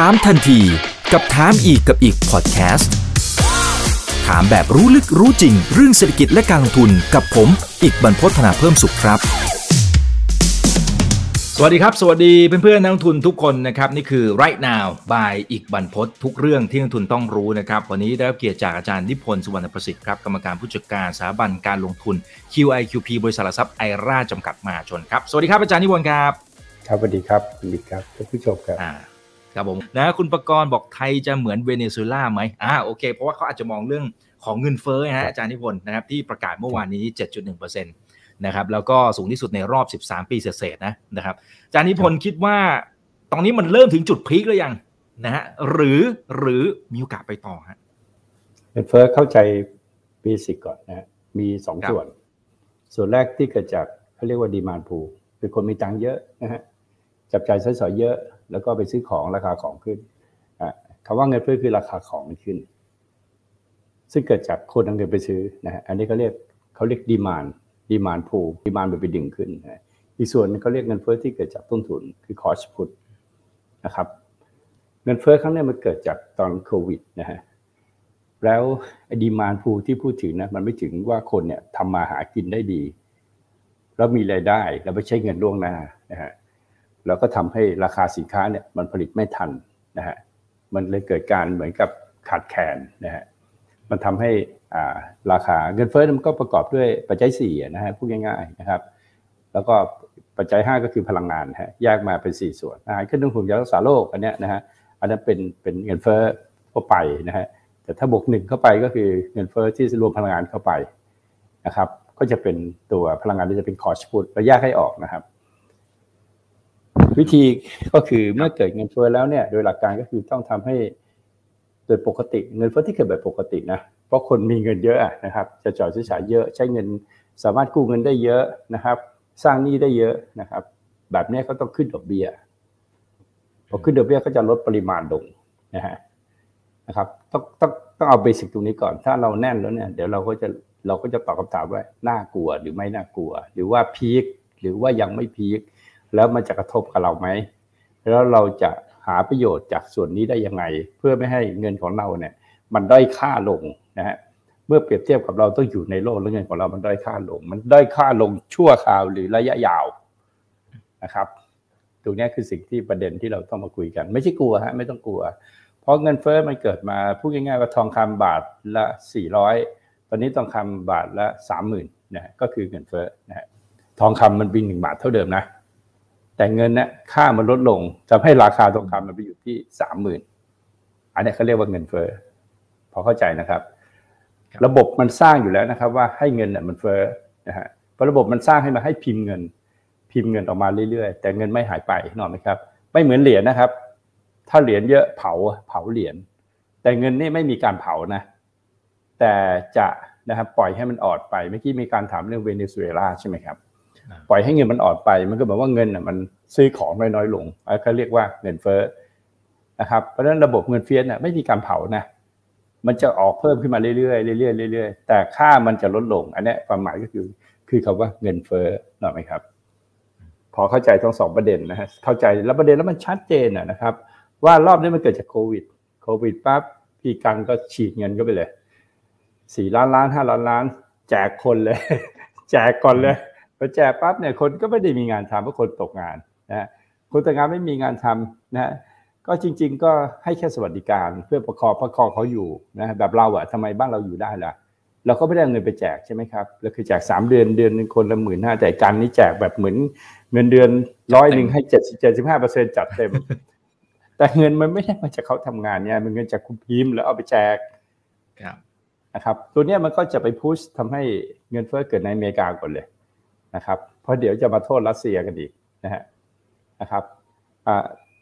ถามทันทีกับถามอีกกับอีกพอดแคสต์ถามแบบรู้ลึกรู้จริง เรื่องเศรษฐกิจและการลงทุนกับผม อีกบรรพฒนาเพิ่มสุขครับ สวัสดีครับ สวัสดีเพื่อนๆนักลงทุนทุกคนนะครับ นี่คือ right now by อีกบรรพททุกเรื่องที่นักลงทุนต้องรู้นะครับ วันนี้ได้รับเกียรติจากอาจารย์นิพนธ์สุวรรณประสิทธิ์ครับกรรมการผู้จัดการสถาบันการลงทุน QIQP บริษัทหลักทรัพย์ไอราจำกัดมหาชนครับสวัสดีครับอาจารย์นิพนธ์ครับครับสวัสดีครับคุณบิ๊กครับท่านผู้ชมครับอ่า ครับผมนะคุณประกรณ์บอกไทยจะเหมือนเวเนซุเอลาไหมอ่าโอเค เพราะว่าเขาอาจจะมองเรื่องของเงินเฟ้อนะฮะอาจารย์นิพนธ์นะครับที่ประกาศเมื่อวานนี้ 7.1%นะครับแล้วก็สูงที่สุดในรอบ 13 ปีเศษๆนะนะครับอาจารย์นิพนธ์คิดว่าตอนนี้มันเริ่มถึงจุดพีคหรือยังนะฮะหรือหรือมีโอกาสไปต่อฮะเงินเฟ้อเข้าใจเบสิกก่อนนะฮะมีสองครับส่วน ส่วนแรกที่เกิดจากเขาเรียกว่าดีมานพูคือคนมีตังค์เยอะนะฮะจับจ่ายใช้สอยเยอะ แล้วก็ไปซื้อของราคาของขึ้นคำว่าเงินเฟ้อคือราคาของมันขึ้น ซึ่งเกิดจากคนเอาเงินไปซื้อนะฮะอันนี้เขาเรียกเขาเรียกดีมานดีมานพูดีมานมันไปดึงขึ้นนะอีกส่วนเขาเรียกเงินเฟ้อที่เกิดจากต้นทุนคือคอสพุตนะครับ เงินเฟ้อครั้งนี้มันเกิดจากตอนโควิดนะฮะแล้วดีมานพูที่พูดถึงนะมันไม่ถึงว่าคนเนี่ยทำมาหากินได้ดี แล้วมีรายได้แล้วไม่ใช้เงินล่วงหน้านะฮะ แล้วก็ทำให้ราคาสินค้าเนี่ยมันผลิตไม่ทันนะฮะมันเลยเกิดการเหมือนกับขาดแคลนนะฮะมันทำให้อ่าราคาเงินเฟ้อมันก็ประกอบด้วยปัจจัย4นะฮะพูดง่ายๆนะครับ แล้วก็ปัจจัย 5 ก็คือพลังงานนะฮะแยกมาเป็น 4 ส่วนอาหารเครื่องดื่มยารักษาโรคอันเนี้ยนะฮะอันนั้นเป็นเป็นเงินเฟ้อทั่วไปนะฮะแต่ถ้าบวกหนึ่งเข้าไปก็คือเงินเฟ้อที่รวมพลังงานเข้าไปนะครับ ก็จะเป็นตัวพลังงานที่จะเป็นคอร์สพุตเราแยกให้ออกนะครับ วิธีก็คือเมื่อเกิดเงินเฟ้อแล้วเนี่ย โดยหลักการก็คือต้องทำให้โดยปกติเงินเฟ้อที่เกิดแบบปกตินะเพราะคนมีเงินเยอะนะครับจะจ่ายใช้จ่ายเยอะใช้เงินสามารถกู้เงินได้เยอะนะครับ สร้างหนี้ได้เยอะนะครับ แบบนี้ยก็ต้องขึ้นดอกเบี้ยพอขึ้นดอกเบี้ยก็จะลดปริมาณลงนะฮะนะครับต้องต้องต้องเอาเบสิกตรงนี้ก่อน ถ้าเราแน่นแล้วเนี่ยเดี๋ยวเราก็จะเราก็จะตอบคำถามว่าน่ากลัวหรือไม่น่ากลัว หรือว่าพีคหรือว่ายังไม่พีค แล้วมันจะกระทบกับเราไหม แล้วเราจะหาประโยชน์จากส่วนนี้ได้ยังไง เพื่อไม่ให้เงินของเราเนี่ยมันด้อยค่าลงนะฮะเมื่อเปรียบเทียบกับเราต้องอยู่ในโลกแล้วเงินของเรามันด้อยค่าลง มันด้อยค่าลงชั่วคราวหรือระยะยาวนะครับตรงนี้คือสิ่งที่ประเด็นที่เราต้องมาคุยกัน ไม่ใช่กลัวฮะไม่ต้องกลัว เพราะเงินเฟ้อมันเกิดมาพูดง่ายๆว่าทองคำบาทละ 400 ตอนนี้ทองคำบาทละ 30,000นะก็คือเงินเฟ้อนะฮะทองคำมันเป็นหนึ่งบาทเท่าเดิมนะ แต่เงินเนี่ยค่ามันลดลงทำให้ราคาทองคำมันไปอยู่ที่30,000อันเนี้ยเขาเรียกว่าเงินเฟ้อพอเข้าใจนะครับครับ ระบบมันสร้างอยู่แล้วนะครับ ว่าให้เงินเนี่ยมันเฟ้อนะฮะเพราะระบบมันสร้างให้มาให้พิมพ์เงิน พิมพ์เงินออกมาเรื่อยๆ แต่เงินไม่หายไปนกออกไหมครับ ไม่เหมือนเหรียญนะครับ ถ้าเหรียญเยอะเผาเผาเหรียญแต่เงินนี่ไม่มีการเผานะ แต่จะนะครับปล่อยให้มันออดไปเมื่อกี้มีการถามเรื่องเวเนซุเอลาใช่ไหมครับอ่า ปล่อยให้เงินมันอ่อดไป มันก็แบบว่าเงินน่ะมันซื้อของน้อยๆลงอันเขาเรียกว่าเงินเฟ้อนะครับเพราะฉะนั้นระบบเงินเฟ้อน่ะไม่มีการเผานะมันจะออกเพิ่มขึ้นมาเรื่อยๆเรื่อยๆเรื่อยๆแต่ค่ามันจะลดลง อันนี้ความหมายก็คือคือคำว่าเงินเฟ้อหน่อยไหมครับ พอเข้าใจทั้งสองประเด็นนะฮะเข้าใจแล้วประเด็นแล้วมันชัดเจนนะนะครับ ว่ารอบนี้มันเกิดจากโควิดโควิดปั๊บพี่กังก็ฉีดเงินก็ไปเลยสี่ล้านล้านห้าล้านล้าน แจกคนเลย แจกก่อนเลย พอแจกปั๊บเนี่ยคนก็ไม่ได้มีงานทำเพราะคนตกงานนะฮะคนตกงานไม่มีงานทำนะฮะก็จริง ๆ ก็ให้แค่สวัสดิการเพื่อประคองประคองเขาอยู่นะฮะแบบเราอะทำไมบ้านเราอยู่ได้ล่ะ เราก็ไม่ได้เอาเงินไปแจกใช่ไหมครับแล้วคือแจกสามเดือนเดือนหนึ่งคนละหมื่นห้าแต่การนี้แจกแบบเหมือนเงินเดือนร้อยหนึ่งให้เจ็ดสิบเจ็ดสิบห้าเปอร์เซ็นจัดเต็ม แต่เงินมันไม่ได้มาจากเขาทำงานเนี่ยมันเงินจากคุณพิมพ์แล้วเอาไปแจกครับนะครับตัวเนี้ยมันก็จะไปพุชทำให้เงินเฟ้อเกิดในอเมริกาก่อนเลย นะครับ เพราะเดี๋ยวจะมาโทษรัสเซียกันอีกนะฮะนะครับ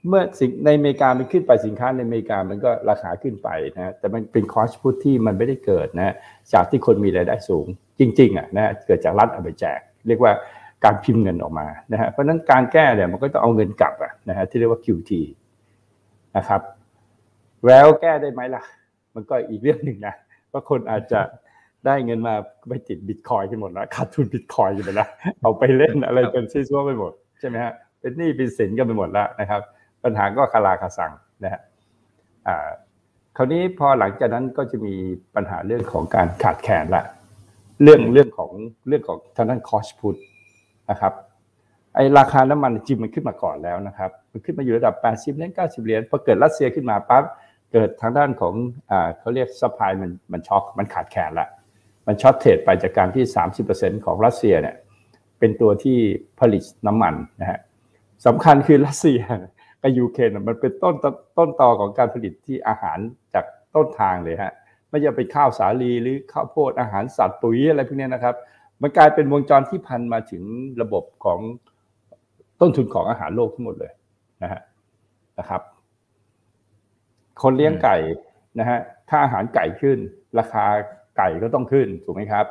เมื่อสิ่งในอเมริกามันขึ้นไปสินค้าในอเมริกามันก็ราคาขึ้นไปนะฮะแต่มันเป็นคอสพุทที่มันไม่ได้เกิดนะจากที่คนมีรายได้สูงจริงๆอะนะเกิดจากรัฐเอาไปแจก เรียกว่าการพิมพ์เงินออกมานะฮะเพราะฉะนั้นการแก้เนี่ยมันก็ต้องเอาเงินกลับอะนะฮะที่เรียกว่า QT นะครับแล้วแก้ได้ไหมล่ะ มันก็อีกเรื่องหนึ่งนะว่าคนอาจจะ ได้เงินมาไปติดบิตคอยกันหมดแล้วขาดทุนบิตคอยกันไปแล้วเอาไปเล่นอะไรกันซี้ซั้วไปหมดใช่ไหมฮะเป็นหนี้เป็นสินกันไปหมดแล้วนะครับ ปัญหาก็คาราคาซังนะฮะอ่าคราวนี้พอหลังจากนั้นก็จะมีปัญหาเรื่องของการขาดแคลนละเรื่องเรื่องของเรื่องของทางด้าน cost push นะครับไอราคาน้ำมันจริงมันขึ้นมาก่อนแล้วนะครับ มันขึ้นมาอยู่ระดับ 80เหรียญ90 เหรียญพอเกิดรัสเซียขึ้นมาปั๊บเกิดทางด้านของอ่าเขาเรียก supply มันมันช็อคมันขาดแคลนละ มัน shortage ไปจากการที่ 30%ของรัสเซียเนี่ยเป็นตัวที่ผลิตน้ำมันนะฮะสำคัญคือรัสเซียกับยูเครนมันเป็นต้นต้นตอของการผลิตที่อาหารจากต้นทางเลยฮะไม่จะเป็นข้าวสาลีหรือข้าวโพดอาหารสัตว์ปุ๋ยอะไรพวกนี้นะครับ มันกลายเป็นวงจรที่พันมาถึงระบบของต้นทุนของอาหารโลกทั้งหมดเลยนะฮะนะครับ คนเลี้ยงไก่นะฮะค่าอาหารไก่ขึ้น ราคา ไก่ก็ต้องขึ้นถูกไหมครับ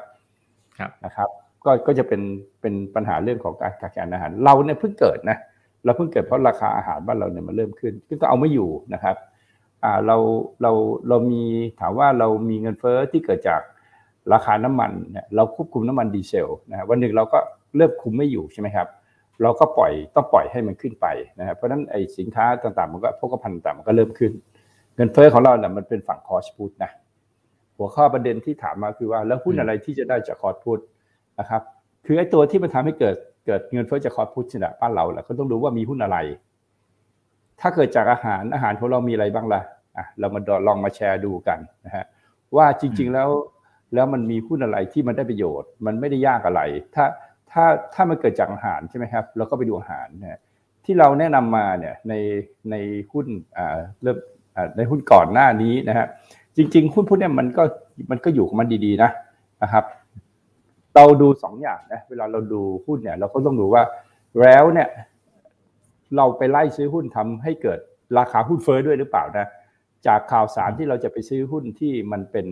ครับนะครับ ก็ก็จะเป็นเป็นปัญหาเรื่องของการขาดแคลนอาหาร เราเนี่ยเพิ่งเกิดนะเราเพิ่งเกิดเพราะราคาอาหารบ้านเราเนี่ยมันเริ่มขึ้นก็เอาไม่อยู่นะครับอ่าเราเราเรามีถามว่าเรามีเงินเฟ้อที่เกิดจากราคาน้ำมันเนี่ยเราควบคุมน้ำมันดีเซลนะวันหนึ่งเราก็เริ่มคุมไม่อยู่ใช่ไหมครับ เราก็ปล่อยต้องปล่อยให้มันขึ้นไปนะครับเพราะฉะนั้นไอ้สินค้าต่างๆมันก็พวกพันธุ์ต่างๆมันก็เริ่มขึ้น เงินเฟ้อของเราเนี่ยมันเป็นฝั่งคอสพุทนะ หัวข้อประเด็นที่ถามมาคือว่า แล้วหุ้นอะไรที่จะได้จากคอสพุทนะครับ คือไอ้ตัวที่มันทำให้เกิดเกิดเงินเฟ้อจากคอสพุทเนี่ยบ้านเราแหละก็ต้องดูว่ามีหุ้นอะไร ถ้าเกิดจากอาหารอาหารของเรามีอะไรบ้างล่ะอะเรามาลองมาแชร์ดูกันนะฮะว่าจริง ๆแล้วแล้วมันมีหุ้นอะไรที่มันได้ประโยชน์ มันไม่ได้ยากอะไร ถ้าถ้าถ้ามันเกิดจากอาหารใช่ไหมครับเราก็ไปดูอาหารนะที่เราแนะนำมาเนี่ยในในหุ้นอ่าเริ่มอ่าในหุ้นก่อนหน้านี้นะฮะ จริง ๆ หุ้นพวกนี้มันก็มันก็อยู่ของมันดีๆนะนะครับ เราดูสองอย่างนะเวลาเราดูหุ้นเนี่ย เราก็ต้องดูว่าแล้วเนี่ย เราไปไล่ซื้อหุ้นทำให้เกิดราคาหุ้นเฟ้อด้วยหรือเปล่านะจากข่าวสารที่เราจะไปซื้อหุ้นที่มันเป็น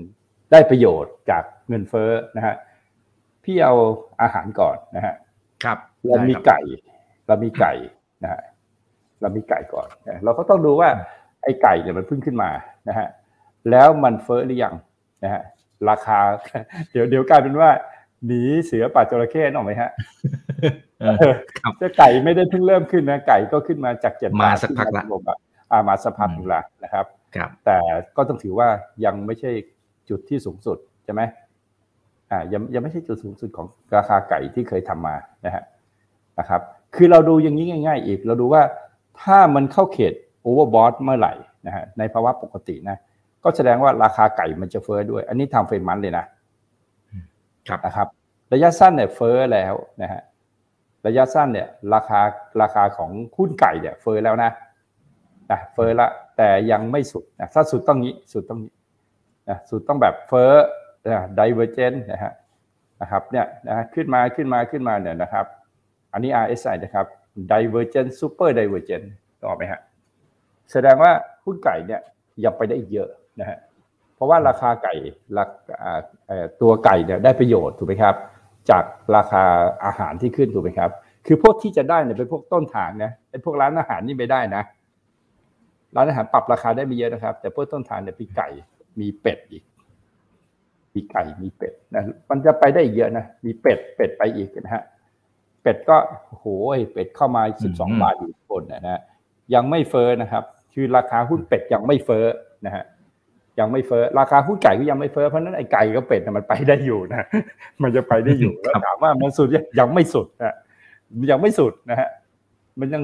ได้ประโยชน์จากเงินเฟ้อนะฮะพี่เอาอาหารก่อนนะฮะครับเรามีไก่ เรามีไก่นะฮะเรามีไก่ก่อนเราก็ต้องดูว่าไอ้ไก่เนี่ยมันเพิ่งขึ้นมานะฮะ แล้วมันเฟ้อหรือยังนะฮะราคา เดี๋ยวเดี๋ยวกลายเป็นว่าหนีเสือป่าจระเข้นออกไหมฮะครับแต่ไก่ไม่ได้เพิ่งเริ่มขึ้นนะไก่ก็ขึ้นมาจากเจ็ดมาสักพักละอ่ามาสักพักหนึ่งละนะครับครับ แต่ก็ต้องถือว่ายังไม่ใช่จุดที่สูงสุดใช่ไหมอ่ายังยังไม่ใช่จุดสูงสุดของราคาไก่ที่เคยทำมานะฮะนะครับ คือเราดูอย่างนี้ง่าย ๆ อีก เราดูว่าถ้ามันเข้าเขตโอเวอร์บอทเมื่อไหร่นะฮะในภาวะปกตินะ ก็แสดงว่าราคาไก่มันจะเฟ้อด้วย อันนี้ทำเฟรมมันเลยนะครับนะครับ ระยะสั้นเนี่ยเฟ้อแล้วนะฮะระยะสั้นเนี่ย ราคาราคาของหุ้นไก่เนี่ย เฟ้อแล้วนะนะเฟ้อละแต่ยังไม่สุดนะถ้าสุดต้องนี้สุดต้องนี้นะสุดต้องแบบเฟ้อนะดิเวอร์เจนนะฮะนะครับเนี่ยนะขึ้นมาขึ้นมาขึ้นมาเนี่ยนะครับ อันนี้ RSI นะครับ Divergent Super Divergent ต่อไหมฮะแสดงว่าหุ้นไก่เนี่ยยังไปได้อีกเยอะ นะฮะเพราะว่าราคาไก่ราตัวไก่เนี่ยได้ประโยชน์ถูกไหมครับ จากราคาอาหารที่ขึ้นถูกไหมครับ คือพวกที่จะได้เนี่ยเป็นพวกต้นทางนะไอ้พวกร้านอาหารนี่ไม่ได้นะร้านอาหารปรับราคาได้ไม่เยอะนะครับ แต่พวกต้นทางเนี่ยมีไก่มีเป็ดอีกมีไก่มีเป็ดนะมันจะไปได้อีกเยอะนะมีเป็ดเป็ดไปอีกนะฮะเป็ดก็โหยเป็ดเข้ามาสิบสองบาทอยู่คนนะฮะยังไม่เฟ้อนะครับ คือราคาหุ้นเป็ดยังไม่เฟ้อนะฮะ ยังไม่เฟ้อราคาหุ้นไก่ก็ยังไม่เฟ้อเพราะนั้นไอ้ไก่กับเป็ดมันไปได้อยู่นะมันจะไปได้อยู่แล้วถามว่ามันสุดยังไม่สุดนะยังไม่สุดนะฮะมันยัง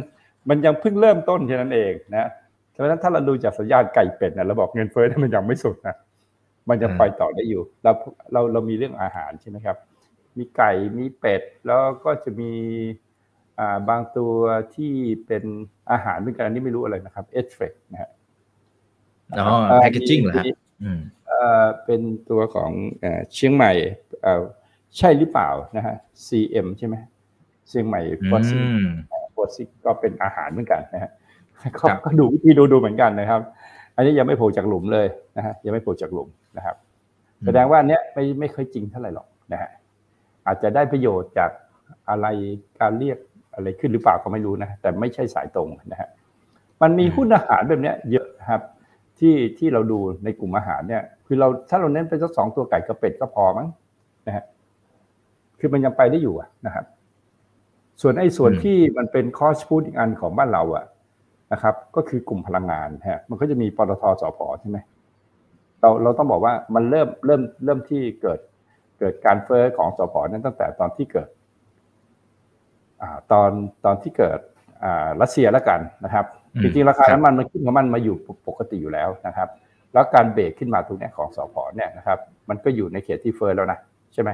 มันยังเพิ่งเริ่มต้นแค่นั้นเองนะเพราะฉะนั้นถ้าเราดูจากสัญญาณไก่เป็ดนะเราบอกเงินเฟ้อมันยังไม่สุดนะมันจะไปต่อได้อยู่เราเราเรามีเรื่องอาหารใช่ไหมครับ มีไก่มีเป็ดแล้วก็จะมีอ่าบางตัวที่เป็นอาหารเป็นการที่ไม่รู้อะไรนะครับเอสเฟกนะฮะ อ๋อแพคเกจิ้งเหรอฮะอืมเอ่อเป็นตัวของเชียงใหม่เอ่อใช่หรือเปล่านะฮะ CM ใช่ไหมเชียงใหม่ฟอสซิฟอสซิก็เป็นอาหารเหมือนกันนะฮะก็ดูวิธีดูดูเหมือนกันนะครับ อันนี้ยังไม่โผล่จากหลุมเลยนะฮะยังไม่โผล่จากหลุมนะครับแสดงว่าเนี้ยไม่ไม่เคยจริงเท่าไหร่หรอกนะฮะอาจจะได้ประโยชน์จากอะไรการเรียกอะไรขึ้นหรือเปล่าก็ไม่รู้นะแต่ไม่ใช่สายตรงนะฮะมันมีหุ้นอาหารแบบเนี้ยเยอะครับ ที่ที่เราดูในกลุ่มอาหารเนี่ย คือเราถ้าเราเน้นไปสักสองตัวไก่กับเป็ดก็พอมั้งนะฮะคือมันยังไปได้อยู่นะครับ ส่วนไอ้ส่วนที่มันเป็นคอสพูดอีกอันของบ้านเราอะนะครับ ก็คือกลุ่มพลังงานฮะ มันก็จะมีปตทสพใช่ไหมเราเราต้องบอกว่ามันเริ่มเริ่มเริ่มที่เกิดเกิดการเฟ้อของสพนั้นตั้งแต่ตอนที่เกิดอ่าตอนตอนที่เกิดอ่ารัสเซียแล้วกันนะครับอืม จริงๆราคาครับน้ำมันมันขึ้นของมันมาอยู่ปกติอยู่แล้วนะครับ แล้วการเบรกขึ้นมาตรงเนี้ยของสพเนี่ยนะครับ มันก็อยู่ในเขตที่เฟ้อแล้วนะใช่ไหม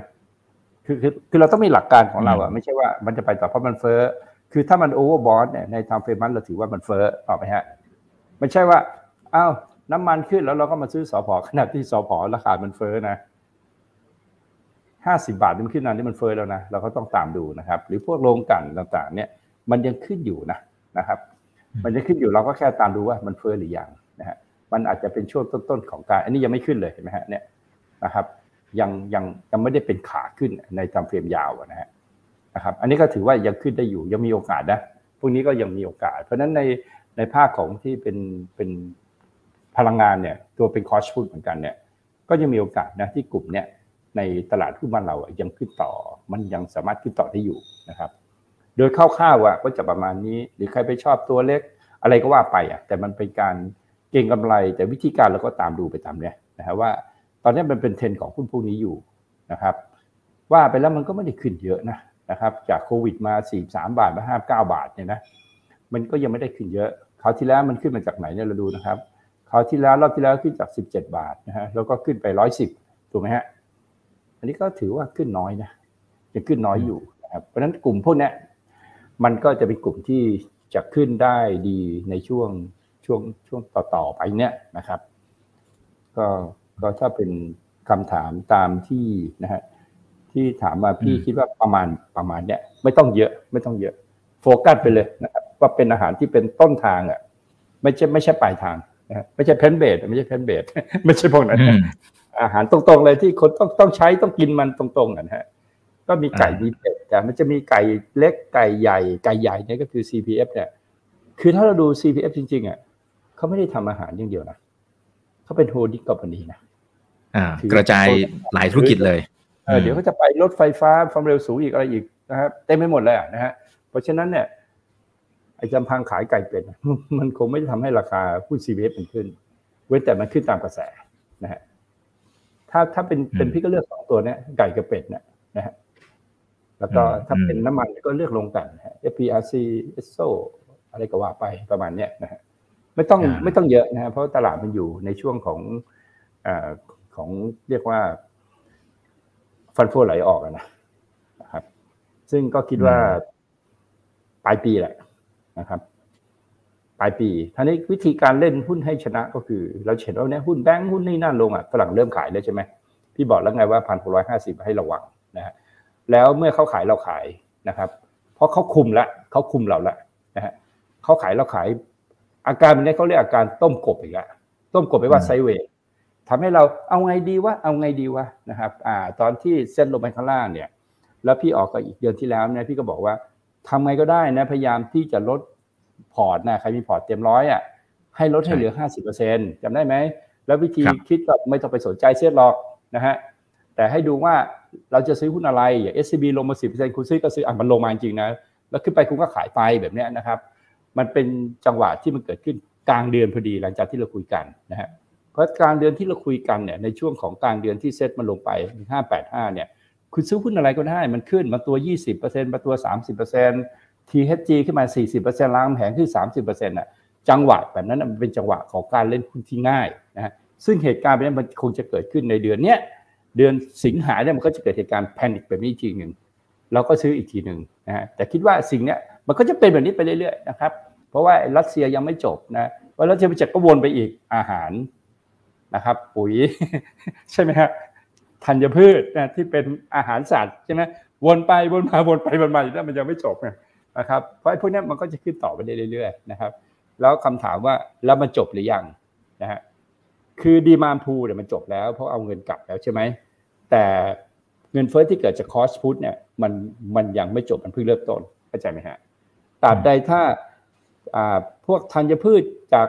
คือคือคือเราต้องมีหลักการของเราอะไม่ใช่ว่ามันจะไปต่อเพราะมันเฟ้อคือถ้ามันโอเวอร์บอทเนี่ยในทางเฟรมันเราถือว่ามันเฟ้อออกไหมฮะไม่ใช่ว่าอ้าวน้ำมันขึ้นแล้วเราก็มาซื้อสพขนาดที่สพราคามันเฟ้อนะห้าสิบาทนี่มันขึ้นนานนี่มันเฟ้อแล้วนะเราก็ต้องตามดูนะครับ หรือพวกโรงกลั่นต่างๆ เนี่ย มันยังขึ้นอยู่นะนะครับ มันจะขึ้นอยู่เราก็แค่ตามดูว่ามันเฟ้อหรือยังนะฮะมันอาจจะเป็นช่วงต้นๆของการ อันนี้ยังไม่ขึ้นเลยเห็นไหมฮะเนี่ยนะครับ ยังยังยังไม่ได้เป็นขาขึ้นในตามเฟรมยาวนะฮะนะครับ อันนี้ก็ถือว่ายังขึ้นได้อยู่ยังมีโอกาสนะพวกนี้ก็ยังมีโอกาส เพราะฉะนั้นในในภาคของที่เป็นเป็นพลังงานเนี่ย ตัวเป็นคอสฟุตเหมือนกันเนี่ย ก็ยังมีโอกาสนะที่กลุ่มเนี่ยในตลาดหุ้นบ้านเราอะยังขึ้นต่อ มันยังสามารถขึ้นต่อได้อยู่นะครับ โดยคร่าวๆอะก็จะประมาณนี้ หรือใครไปชอบตัวเล็ก อะไรก็ว่าไปอะแต่มันเป็นการเก็งกำไร แต่วิธีการเราก็ตามดูไปตามเนี้ยนะฮะว่า ตอนนี้มันเป็นเทรนของหุ้นพวกนี้อยู่นะครับ ว่าไปแล้วมันก็ไม่ได้ขึ้นเยอะนะนะครับ จากโควิดมา4 3บาทมา5 9บาทเนี่ยนะมันก็ยังไม่ได้ขึ้นเยอะคราวที่แล้วมันขึ้นมาจากไหนเนี่ยเราดูนะครับคราวที่แล้วรอบที่แล้วขึ้นจาก 17 บาทนะฮะแล้วก็ขึ้นไป 110ถูกไหมฮะอันนี้ก็ถือว่าขึ้นน้อยนะยังขึ้นน้อยอยู่นะครับเพราะฉะนั้นกลุ่มพวกเนี้ย มันก็จะเป็นกลุ่มที่จะขึ้นได้ดีในช่วงช่วงช่วงต่อๆไปเนี่ยนะครับ ก็ก็ถ้าเป็นคำถามตามที่นะฮะที่ถามมาพี่อืมคิดว่าประมาณประมาณเนี่ยไม่ต้องเยอะไม่ต้องเยอะ โฟกัสไปเลยนะครับว่าเป็นอาหารที่เป็นต้นทางอะไม่ใช่ไม่ใช่ปลายทางนะฮะไม่ใช่ plant-based ไม่ใช่ plant-based ไม่ใช่พวกนั้นอืมอาหารตรงๆเลยที่คนต้องต้องใช้ต้องกินมันตรงๆอะนะฮะ ก็มีไก่อ่ามีมีเป็ดแต่มันจะมีไก่เล็กไก่ใหญ่ ไก่ใหญ่เนี่ยก็คือ CPF เนี่ยคือถ้าเราดู CPF จริงๆอะเขาไม่ได้ทำอาหารอย่างเดียวนะเขาเป็นโฮดิ้งคอมพานีนะอ่าถือกระจายหลายธุรกิจเลยเออเดี๋ยวเขาจะไปรถไฟฟ้าความเร็วสูงอีกอะไรอีกนะครับเต็มไปหมดเลยอะนะฮะเพราะฉะนั้นเนี่ยไอ้จำพังขายไก่เป็ดมันคงไม่ได้ทำให้ราคาหุ้น CPF มันขึ้น เว้นแต่มันขึ้นตามกระแสนะฮะถ้าถ้าเป็นเป็นอืมพี่ก็เลือกสองตัวเนี้ยไก่กับเป็ดเนี่ยนะฮะ แล้วก็อืมถ้าเป็นอืมน้ำมันก็เลือกลงกันนะฮะ FPRC ESSO อะไรก็ว่าไปประมาณเนี้ยนะฮะไม่ต้องไม่ต้องเยอะนะฮะเพราะตลาดมันอยู่ในช่วงของอ่าของเรียกว่า ฟันโฟไหลออกอะนะนะครับ ซึ่งก็คิดว่าปลายปีแหละนะครับปลายปีท่านี้วิธีการเล่นหุ้นให้ชนะก็คือ เราเห็นว่าเนี่ยหุ้นแบงค์หุ้นนี่นั่นลงอะฝรั่งเริ่มขายแล้วใช่ไหมพี่บอกแล้วไงว่าพันหกร้อยห้าสิบให้ระวังนะฮะ แล้วเมื่อเขาขายเราขายนะครับ เพราะเขาคุมละเขาคุมเราละนะฮะเขาขายเราขาย อาการแบบนี้เขาเรียกอาการต้มกบอีกอะต้มกบไปว่าอืมไซด์เวย์ทำให้เราเอาไงดีวะเอาไงดีวะนะครับอ่าตอนที่เซ็นลงไปข้างล่างเนี่ย แล้วพี่ออกก็อีกเดือนที่แล้วเนี่ยพี่ก็บอกว่าทำไงก็ได้นะพยายามที่จะลดพอร์ตนะใครมีพอร์ตเต็มร้อยอะให้ลดให้เหลือห้าสิบเปอร์เซ็นจำได้ไหม แล้ววิธีครับคิดก็ไม่ต้องไปสนใจเสียหรอกนะฮะแต่ให้ดูว่า เราจะซื้อหุ้นอะไรอย่าง SCB ลงมาสิบเปอร์เซ็นคุณซื้อก็ซื้ออะมันลงมาจริงนะ แล้วขึ้นไปคุณก็ขายไปแบบนี้นะครับ มันเป็นจังหวะที่มันเกิดขึ้นกลางเดือนพอดีหลังจากที่เราคุยกันนะฮะเพราะกลางเดือนที่เราคุยกันเนี่ยในช่วงของกลางเดือนที่เซ็ตมันลงไป 585 เนี่ยคุณซื้อหุ้นอะไรก็ได้ มันขึ้นมาตัว 20%มาตัว 30% THG ขึ้นมา 40%ล้างแผงขึ้น 30%น่ะจังหวะแบบนั้นน่ะมันเป็นจังหวะของการเล่นหุ้นที่ง่ายนะฮะซึ่งเหตุการณ์แบบนี้มันคงจะเกิดขึ้นในเดือนเนี้ย เดือนสิงหาเนี่ยมันก็จะเกิดเหตุการณ์แพนิคแบบนี้อีกทีหนึ่งเราก็ซื้ออีกทีหนึ่งนะฮะแต่คิดว่าสิ่งเนี้ยมันก็จะเป็นแบบนี้ไปเรื่อยๆนะครับ เพราะว่ารัสเซียยังไม่จบนะว่ารัสเซียไปจบก็วนไปอีกอาหารนะครับ ปุ๋ยใช่ไหมฮะธัญพืชนะที่เป็นอาหารสัตว์ใช่ไหมวนไปวนมาวนไปวนมาอยู่นั่นมันยังไม่จบนะครับเพราะไอ้พวกเนี้ยมันก็จะขึ้นต่อไปเรื่อยๆนะครับ แล้วคำถามว่าแล้วมันจบหรือยังนะฮะ คือดีมานพูเนี่ยมันจบแล้วเพราะเอาเงินกลับแล้วใช่ไหมแต่เงินเฟ้อที่เกิดจากคอสพุทเนี่ยมันมันยังไม่จบมันเพิ่งเริ่มต้นเข้าใจไหมฮะตราบใดถ้าอ่าพวกธัญพืชจาก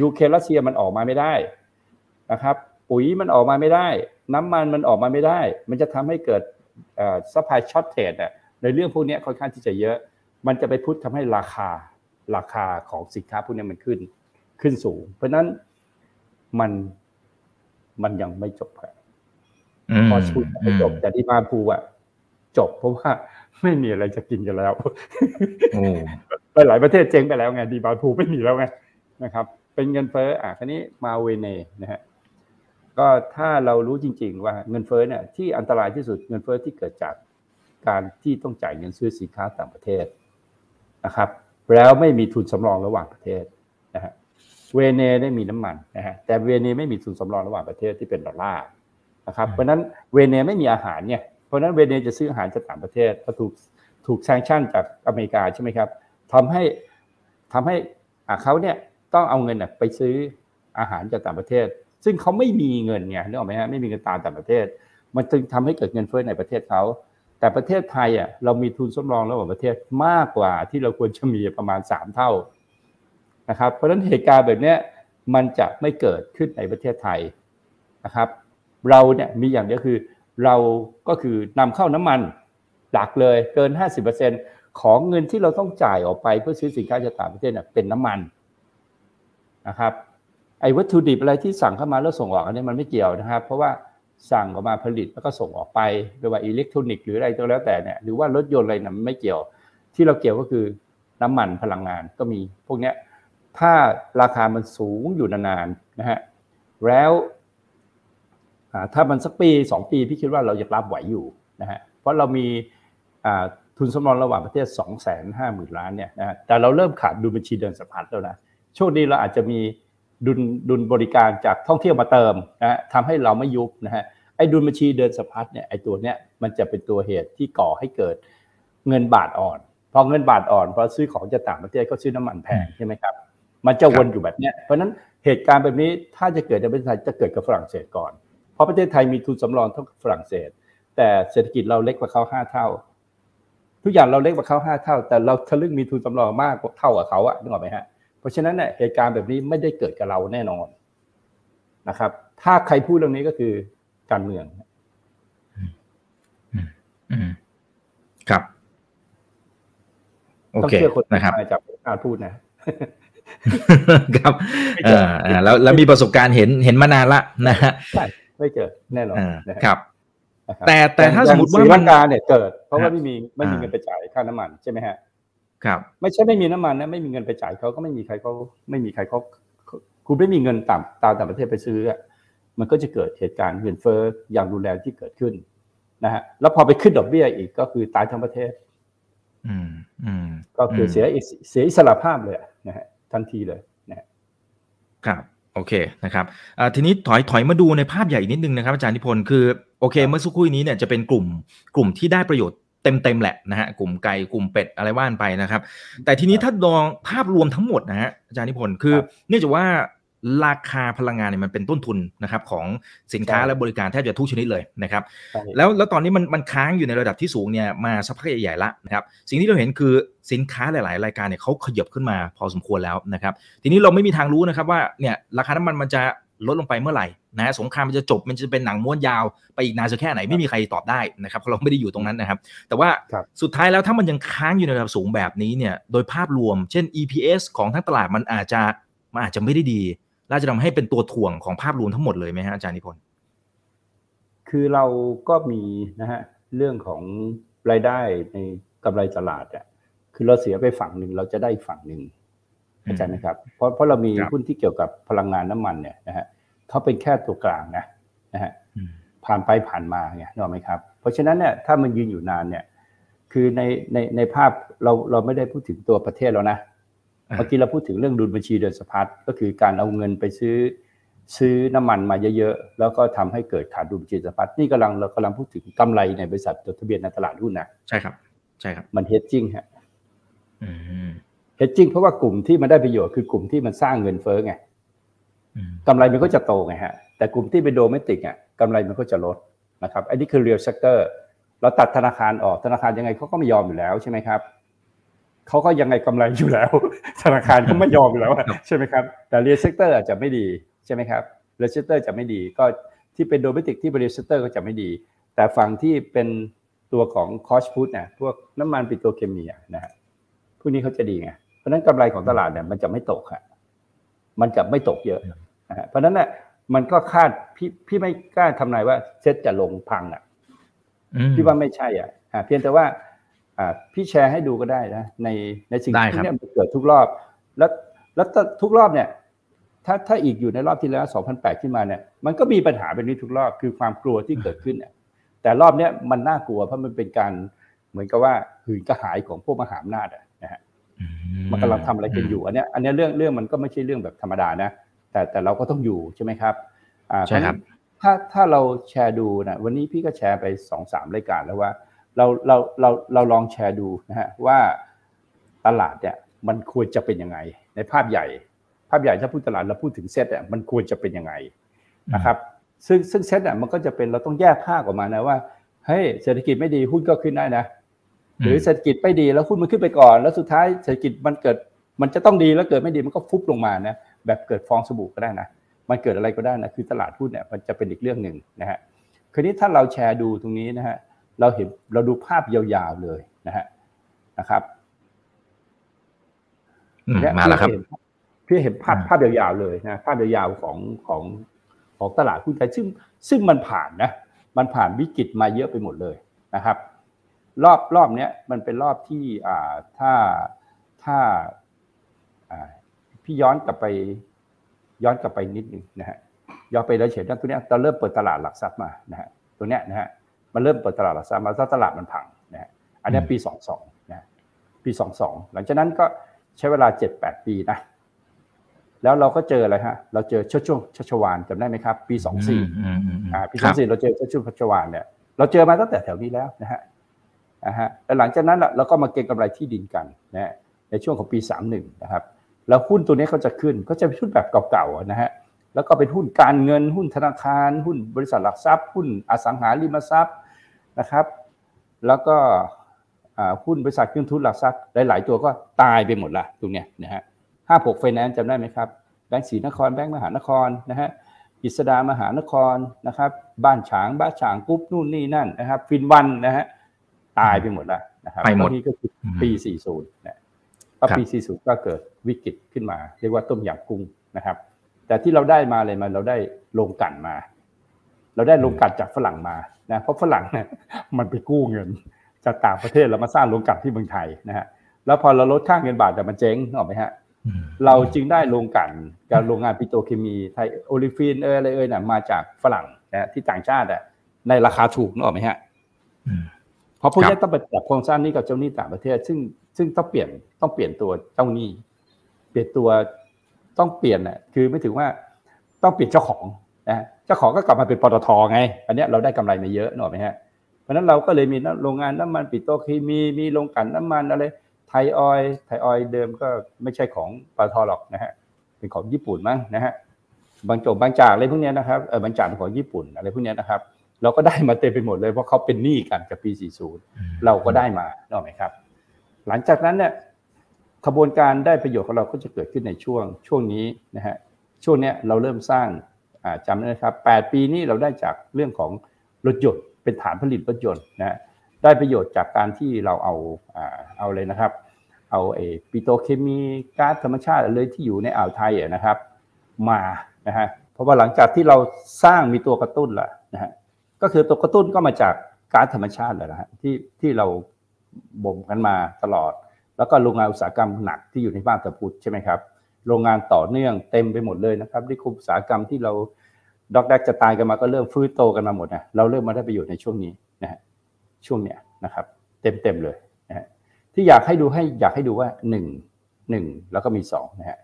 ยูเครนรัสเซียมันออกมาไม่ได้นะครับ ปุ๋ยมันออกมาไม่ได้ น้ำมันมันออกมาไม่ได้ มันจะทำให้เกิด supply shortage ในเรื่องพวกนี้ค่อนข้างที่จะเยอะ มันจะไป push ทำให้ราคาราคาของสินค้าพวกนี้มันขึ้นขึ้นสูง เพราะนั้น มันมันยังไม่จบครับ cost push ไม่จบแต่ demand pull อะจบเพราะว่าไม่มีอะไรจะกินกันแล้วไปหลายประเทศเจ๊งไปแล้วไงดีบาพูไม่มีแล้วไงนะครับ เป็นเงินเฟ้ออะคันนี้มาเวเนนะฮะก็ถ้าเรารู้จริง ๆ ว่าเงินเฟ้อเนี่ยที่อันตรายที่สุดเงินเฟ้อที่เกิดจากการที่ต้องจ่ายเงินซื้อสินค้าต่างประเทศนะครับ แล้วไม่มีทุนสำรองระหว่างประเทศนะฮะ เวเนได้มีน้ำมันนะฮะแต่เวเนไม่มีทุนสำรองระหว่างประเทศที่เป็นดอลลาร์นะครับเพราะนั้นเวเนไม่มีอาหารเนี่ยเพราะนั้นเวเนจะซื้ออาหารจากต่างประเทศเพราะถูกถูกแซงชั่นจากอเมริกาใช่ไหมครับทำให้ทำให้เขาเนี่ยต้องเอาเงินไปซื้ออาหารจากต่างประเทศ ซึ่งเขาไม่มีเงินเนี่ยนึกออกไหมฮะไม่มีเงินตามต่างประเทศ มันจึงทำให้เกิดเงินเฟ้อในประเทศเขาแต่ประเทศไทยอะเรามีทุนสำรองระหว่างประเทศมากกว่าที่เราควรจะมีประมาณสามเท่า นะครับเพราะฉะนั้นเหตุการณ์แบบนี้มันจะไม่เกิดขึ้นในประเทศไทยนะครับ เราเนี่ยมีอย่างเดียวคือเราก็คือนำเข้าน้ำมันหลักเลยเกิน 50%ของเงินที่เราต้องจ่ายออกไปเพื่อซื้อสินค้าจากต่างประเทศเนี่ยเป็นน้ำมันนะครับไอ้วัตถุดิบอะไรที่สั่งเข้ามาแล้วส่งออกอันนี้มันไม่เกี่ยวนะครับ เพราะว่าสั่งออกมาผลิตแล้วก็ส่งออกไปไม่ว่าอิเล็กทรอนิกส์หรืออะไรก็แล้วแต่เนี่ยหรือว่ารถยนต์อะไรนะไม่เกี่ยว ที่เราเกี่ยวก็คือน้ำมันพลังงานก็มีพวกเนี้ย ถ้าราคามันสูงอยู่นานๆนะฮะแล้วถ้ามันสักปีสองปีพี่คิดว่าเราจะรับไหวอยู่นะฮะเพราะเรามีทุนสำรองระหว่างประเทศ2องแสนห้าหมื่นล้านเนี่ยนะแต่เราเริ่มขาดดุลบัญชีเดินสะพัดแล้วนะโชคดีเราอาจจะมีดุลดุลบริการจากท่องเที่ยวมาเติมนะทำให้เราไม่ยุบนะฮะไอ้ดุลบัญชีเดินสะพัดเนี่ยไอ้ตัวเนี้ยมันจะเป็นตัวเหตุที่ก่อให้เกิดเงินบาทอ่อน พอเงินบาทอ่อนพอซื้อของจากต่างประเทศก็ซื้อน้ำมันแพงใช่ไหมครับ มันจะวนอยู่แบบนี้เพราะนั้นเหตุการณ์แบบนี้ถ้าจะเกิดในประเทศไทยจะเกิดกับฝรั่งเศสก่อน เพราะประเทศไทยมีทุนสำรองเท่ากับฝรั่งเศส แต่เศรษฐกิจเราเล็กกว่าเขาห้าเท่า ทุกอย่างเราเล็กกว่าเขาห้าเท่า แต่เราทะลึ่งมีทุนสำรองมากกว่าเท่ากับเขาอะนึกออกไหมฮะเพราะฉะนั้นเนี่ยเหตุการณ์แบบนี้ไม่ได้เกิดกับเราแน่นอนนะครับ ถ้าใครพูดเรื่องนี้ก็คือการเมืองครับโอเคนะครับจากการพูดนะ ครับแล้วแล้วมีประสบการณ์เห็นเห็นมานานละนะฮะใช่ไม่เจอแน่นอนครับ แต่แต่ถ้าสมมติว่ามันการเนี่ยเกิด เพราะว่าไม่มีไม่มีเงินไปจ่ายค่าน้ำมันใช่ไหมฮะครับ ไม่ใช่ไม่มีน้ำมันนะไม่มีเงินไปจ่ายเขาก็ไม่มีใครเขาไม่มีใครเขาคุณไม่มีเงินต่างตามต่างประเทศไปซื้ออะมันก็จะเกิดเหตุการณ์เงินเฟ้ออย่างรุนแรงที่เกิดขึ้นนะฮะแล้วพอไปขึ้นดอกเบี้ยอีกก็คือตายทั้งประเทศ อืมอืมก็คือเสียเสียอิสระภาพเลยนะฮะ ทันทีเลยนะครับโอเคนะครับทีนี้ถอยถอยมาดูในภาพใหญ่นิดนึงนะครับอาจารย์นิพนธ์คือโอเค เมื่อสักครู่นี้เนี่ยจะเป็นกลุ่มกลุ่มที่ได้ประโยชน์เต็มๆแหละนะฮะกลุ่มไก่กลุ่มเป็ดอะไรว่านไปนะครับ แต่ทีนี้ถ้าดองภาพรวมทั้งหมดนะฮะอาจารย์นิพนธ์คือ เนื่องจากว่า ราคาพลังงานเนี่ยมันเป็นต้นทุนนะครับของสินค้าและบริการแทบจะทุกชนิดเลยนะครับแล้วแล้วตอนนี้มันมันค้างอยู่ในระดับที่สูงเนี่ยมาสักพักใหญ่ๆละนะครับสิ่งที่เราเห็นคือสินค้าหลาย ๆ รายการเนี่ยเขาขยับขึ้นมาพอสมควรแล้วนะครับทีนี้เราไม่มีทางรู้นะครับว่าเนี่ยราคาน้ำมันมันจะลดลงไปเมื่อไหร่นะสงครามมันจะจบมันจะเป็นหนังม้วนยาวไปอีกนานสักแค่ไหนไม่มีใครตอบได้นะครับเพราะเราไม่ได้อยู่ตรงนั้นนะครับ แต่ว่าสุดท้ายแล้วถ้ามันยังค้างอยู่ในระดับสูงแบบนี้เนี่ยโดยภาพรวม เช่น EPS ของทั้งตลาดมันอาจจะมันอาจจะไม่ได้ดี น่าจะทำให้เป็นตัวถ่วงของภาพรวมทั้งหมดเลยไหมฮะอาจารย์นิพนธ์คือเราก็มีนะฮะเรื่องของรายได้ในกำไรตลาดอะคือเราเสียไปฝั่งหนึ่งเราจะได้ฝั่งหนึ่งอาจารย์นะครับ เพราะเพราะเรามีหุ้นที่เกี่ยวกับพลังงานน้ำมันเนี่ยนะฮะเขาเป็นแค่ตัวกลางนะนะฮะผ่านไปผ่านมาไงนึกออกไหมครับ เพราะฉะนั้นเนี่ยถ้ามันยืนอยู่นานเนี่ย คือในในในภาพเราเราไม่ได้พูดถึงตัวประเทศแล้วนะ เมื่อกี้เราพูดถึงเรื่องดุลบัญชีเดินสะพัดก็คือการเอาเงินไปซื้อซื้อน้ำมันมาเยอะๆ แล้วก็ทำให้เกิดขาดดุลบัญชีสะพัดนี่กำลังเรากำลังพูดถึงกำไรในบริษัทจดทะเบียนในตลาดหุ้นนะใช่ครับ ใช่ครับ มัน hedging ฮะ hedging เพราะว่ากลุ่มที่มันได้ประโยชน์คือกลุ่มที่มันสร้างเงินเฟ้อไงกำไรมันก็จะโตไงฮะแต่กลุ่มที่เป็น domestic อะกำไรมันก็จะลดนะครับอันนี้คือ real sectorเราตัดธนาคารออกธนาคารยังไงเขาก็ไม่ยอมอยู่แล้วใช่ไหมครับ เขาก็ยังไงกำไรอยู่แล้ว ธนาคารก็ไม่ยอมอยู่แล้วใช่ไหมครับ แต่ real sector อาจจะไม่ดีใช่ไหมครับ real sector จะไม่ดีก็ที่เป็น domestic ที่ real sector ก็จะไม่ดี แต่ฝั่งที่เป็นตัวของ cost push เนี่ยพวกน้ำมันปิโตรเคมีนะฮะพวกนี้เขาจะดีไงเพราะฉะนั้นกำไรของตลาดเนี่ยมันจะไม่ตกค่ะมันจะไม่ตกเยอะนะฮะเพราะฉะนั้นเนี่ยมันก็คาดพี่พี่ไม่กล้าทำนายว่าเซ็ตจะลงพังอะอืมพี่ว่าไม่ใช่อะอ่าเพียงแต่ว่าอ่า พี่แชร์ให้ดูก็ได้นะในในสิ่งได้ที่ครับเนี่ยมันเกิดทุกรอบ แล้วแล้วทุกรอบเนี่ย ถ้าถ้าอีกอยู่ในรอบที่แล้ว 2008 ขึ้นมาเนี่ยมันก็มีปัญหาแบบนี้ทุกรอบคือความกลัวที่เกิดขึ้นเนี่ยแต่รอบเนี้ยมันน่ากลัวเพราะมันเป็นการเหมือนกับว่าหืนกระหายของพวกมหาอำนาจอะนะฮะอืมันกำลังทำอะไรกันอยู่อันเนี้ยอันเนี้ยเรื่องเรื่องมันก็ไม่ใช่เรื่องแบบธรรมดานะแต่แต่เราก็ต้องอยู่ใช่ไหมครับอ่าใช่ครับเพาะฉะนั้นถ้าถ้าเราแชร์ดูนะวันนี้พี่ก็แชร์ไปสองสามรายการแล้วว่า เราเราเราเราลองแชร์ดูนะฮะว่าตลาดเนี่ยมันควรจะเป็นยังไง ในภาพใหญ่ ภาพใหญ่ถ้าพูดตลาดเราพูดถึงเซตเนี่ยมันควรจะเป็นยังไงนะครับ ซึ่งซึ่งเซตเนี่ยมันก็จะเป็นเราต้องแยกภาคออกมานะว่าเฮ้ยเศรษฐกิจไม่ดีหุ้นก็ขึ้นได้นะ หรือเศรษฐกิจไม่ดีแล้วหุ้นมันขึ้นไปก่อน แล้วสุดท้ายเศรษฐกิจมันเกิดมันจะต้องดีแล้วเกิดไม่ดีมันก็ฟุบลงมานะแบบเกิดฟองสบู่ก็ได้นะมันเกิดอะไรก็ได้นะคือตลาดหุ้นเนี่ยมันจะเป็นอีกเรื่องหนึ่งนะฮะคราวนี้ถ้าเราแชร์ดูตรงนี้นะฮะ เราเห็นเราดูภาพยาวๆเลยนะฮะนะครับอืมมาแล้วครับพี่เห็นภาพอ่าภาพยาวๆเลยนะภาพยาวๆของของของตลาดหุ้นไทยซึ่งซึ่งมันผ่านนะมันผ่านวิกฤตมาเยอะไปหมดเลยนะครับ รอบรอบเนี้ยมันเป็นรอบที่อ่าถ้าถ้าอ่าพี่ย้อนกลับไปย้อนกลับไปนิดนึงนะฮะย้อนไปแล้วเฉยๆตัวเนี้ยตอนเริ่มเปิดตลาดหลักทรัพย์มานะฮะตัวเนี้ยนะฮะ มันเริ่มเปิดตลาดหลักทรัพย์มาถ้าตลาดมันพังนะฮะอันเนี้ยอืมปีสองสองนะฮะปีสองสองหลังจากนั้นก็ใช้เวลาเจ็ดแปดปีนะแล้วเราก็เจออะไรฮะ เราเจอช่วงช่วงชัชวานจำได้ไหมครับ ปีสองสี่อืมอืมอืมอ่าปีคสอรังบสี่เราเจอช่วงชัชวานเนี่ย เราเจอมาตั้งแต่แถวนี้แล้วนะฮะนะฮะแล้วหลังจากนั้นล่ะเราก็มาเก็งกำไรที่ดินกันนะฮะในช่วงของปีสามหนึ่งนะครับ แล้วหุ้นตัวนี้เขาจะขึ้นก็จะเป็นหุ้นแบบเก่าๆอะนะฮะแล้วก็เป็นหุ้นการเงินหุ้นธนาคาร หุ้นบริษัทหลักทรัพย์ หุ้นอสังหาริมทรัพย์ นะครับ แล้วก็อ่าหุ้นบริษัทเครื่องทุนหลักทรัพย์หลาย ๆ ตัวก็ตายไปหมดละตรงเนี้ยนะฮะห้าหกไฟแนนซ์จำได้ไหมครับแบงก์ศรีนครแบงก์มหานครนะฮะกิษดามหานครนะครับ บ้านฉางบ้านฉางปุ๊บนู่นนี่นั่นนะครับ ฟินวันนะฮะตายไปหมดละนะครับไปหมดแล้วนี่ก็คืออืมปี 40นะพอครับปี 40 ก็เกิดวิกฤตขึ้นมา เรียกว่าต้มยำกุ้งนะครับ แต่ที่เราได้มาเลยมาเราได้ลงกลันมา เราได้ลงกลันจากฝรั่งมา นะเพราะฝรั่งเนี่ยมันไปกู้เงินจากต่างประเทศแล้วมาสร้างโรงกลันที่เมืองไทยนะฮะแล้วพอเราลดค่าเงินบาทแต่มันเจ๊งนึกออกไหมฮะอืมเราจึงได้โรงกลันกับโรงงานปิโตรเคมีไทยโอลิฟีนเอยอะไรเอยน่ะมาจากฝรั่งนะที่ต่างชาติอะในราคาถูกนึกออกไหมฮะอืมเพราะพวกครันี้บต้องไปปรับโครงสร้างหนี้กับเจ้าหนี้ต่างประเทศ ซึ่งซึ่งต้องเปลี่ยนต้องเปลี่ยนตัวเจ้าหนี้ เปลี่ยนตัวต้องเปลี่ยนน่ะคือไม่ถึงว่าต้องเปลี่ยนเจ้าของ นะเจ้าของก็กลับมาเป็นปตทไง อันเนี้ยเราได้กำไรมาเยอะนึกออกไหมฮะ เพราะฉะนั้นเราก็เลยมีโรงงานน้ำมันปิโตรเคมีมีโรงกลั่นน้ำมันอะไรไทยออยล์ไทยออยล์เดิมก็ไม่ใช่ของปตทหรอกนะฮะเป็นของญี่ปุ่นมั้งนะฮะบางโจบบางจากอะไรพวกเนี้ยนะครับเออบางจากเป็นของญี่ปุ่นอะไรพวกเนี้ยนะครับ เราก็ได้มาเต็มไปหมดเลยเพราะเขาเป็นหนี้กันกับปี 40 เราก็ได้มาถูกไหมครับ หลังจากนั้นเนี่ยขบวนการได้ประโยชน์ของเราก็จะเกิดขึ้นในช่วงช่วงนี้นะฮะช่วงเนี้ยเราเริ่มสร้างอ่า จำนะครับ8ปีนี้เราได้จากเรื่องของรถยนต์เป็นฐานผลิตรถยนต์นะฮะได้ประโยชน์จากการที่เราเอาอ่าเอาเลยนะครับ เอาเอปิโตเคมีก๊าซธรรมชาติเลยที่อยู่ในอ่าวไทยนะครับ มานะฮะเพราะว่าหลังจากที่เราสร้างมีตัวกระตุ้นล้วนะฮะก็คือตัวกระตุ้นก็มาจากก๊าซธรรมชาติแหละนะฮะที่ที่เราบ่มกันมาตลอด แล้วก็โรงงานอุตสาหกรรมหนักที่อยู่ในบ้านตะพุดใช่ไหมครับ โรงงานต่อเนื่องเต็มไปหมดเลยนะครับที่คุมอุตสาหกรรมที่เราดอกแดกจะตายกันมาก็เริ่มฟื้นโตกันมาหมดนะเราเริ่มมาได้ประโยชน์ในช่วงนี้นะฮะช่วงเนี้ยนะครับ เต็มเต็มเลยนะฮะที่อยากให้ดูให้อยากให้ดูว่าหนึ่งหนึ่งแล้วก็มีสองนะฮะ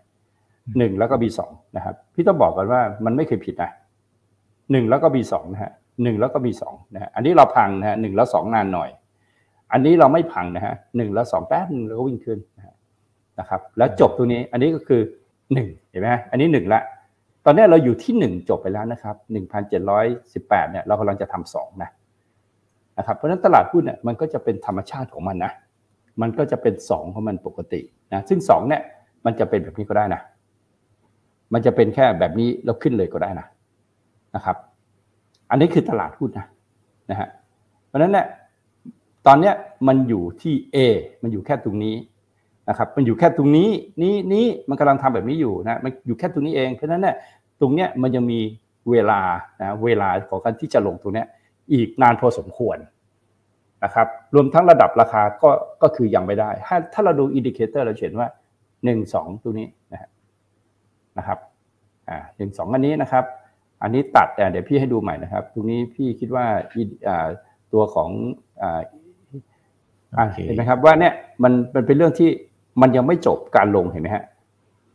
หนึ่งแล้วก็มีสองนะครับ พี่ต้องบอกกันว่ามันไม่เคยผิดนะหนึ่งแล้วก็มีสองนะฮะหนึ่งแล้วก็มีสองนะฮะอันนี้เราพังนะฮะหนึ่งแล้วสองนานหน่อย อันนี้เราไม่พังนะฮะหนึ่งแล้วสองแป๊บหนึงแล้วก็วิ่งขึ้นนะฮะ นะครับแล้วจบตัวนี้อันนี้ก็คือหนึ่งเห็นไหมอันนี้หนึ่งละ ตอนนี้เราอยู่ที่หนึ่งจบไปแล้วนะครับหนึ่งพันเจ็ดร้อยสิบแปดเนี่ยเรากำลังจะทำสองนะนะครับเพราะฉะนั้นตลาดหุ้นเนี่ยมันก็จะเป็นธรรมชาติของมันนะมันก็จะเป็นสองของมันปกตินะซึ่งสองเนี่ยมันจะเป็นแบบนี้ก็ได้นะมันจะเป็นแค่แบบนี้แล้วขึ้นเลยก็ได้นะนะครับ อันนี้คือตลาดหุ้นนะนะฮะเพราะฉะนั้นเนี่ยตอนเนี้ยมันอยู่ที่ A มันอยู่แค่ตรงนี้ นะครับมันอยู่แค่ตรงนี้นี้นี้มันกำลังทำแบบนี้อยู่นะมันอยู่แค่ตรงนี้เองเพราะฉะนั้นเนี่ยตรงเนี้ยมันยังมีเวลานะเวลาของการที่จะลงตรงเนี้ยอีกนานพอสมควรนะครับรวมทั้งระดับราคาก็ก็คือยังไม่ได้ถ้าถ้าเราดู indicator เราเห็นว่าหนึ่งสองตัวนี้นะครับอ่าหนึ่งสองอันนี้นะครับ อันนี้ตัดแต่เดี๋ยวพี่ให้ดูใหม่นะครับ ตรงนี้พี่คิดว่าตัวของอ่าเห็นไหมครับว่าเนี่ยมันมันเป็นเรื่องที่ มันยังไม่จบการลงเห็นไหมฮะ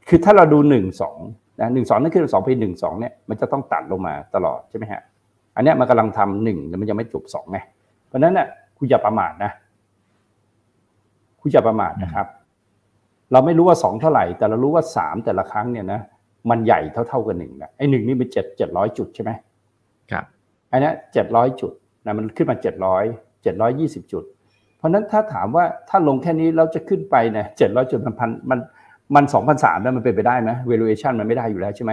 คือถ้าเราดูหนึ่งสองนะหนึ่งสองนั่นคือสองไปหนึ่งสองเนี่ยมันจะต้องตัดลงมาตลอดใช่ไหมฮะ อันนี้มันกำลังทำหนึ่งแล้วมันยังไม่จบสองไง เพราะนั้นน่ะคุณอย่าประมาทนะ คุณอย่าประมาทนะครับ เราไม่รู้ว่าสองเท่าไหร่ แต่เรารู้ว่าสามแต่ละครั้งเนี่ยนะมันใหญ่เท่าเท่ากันหนึ่งนะไอ้หนึ่งนี่เป็นเจ็ดเจ็ดร้อยจุดใช่ไหมครับ อันนี้เจ็ดร้อยจุดนะมันขึ้นมาเจ็ดร้อยเจ็ดร้อยยี่สิบจุดเพ ราะนั้นถ้าถามว่าถ้าลงแค่นี้เราจะขึ้นไปเนี่ยเจ็ดร้อยจุดมันพันมันมันสองพันสามแล้วมันเป็นไปได้ไหม valuation มันไม่ได้อยู่แล้วใช่ไหม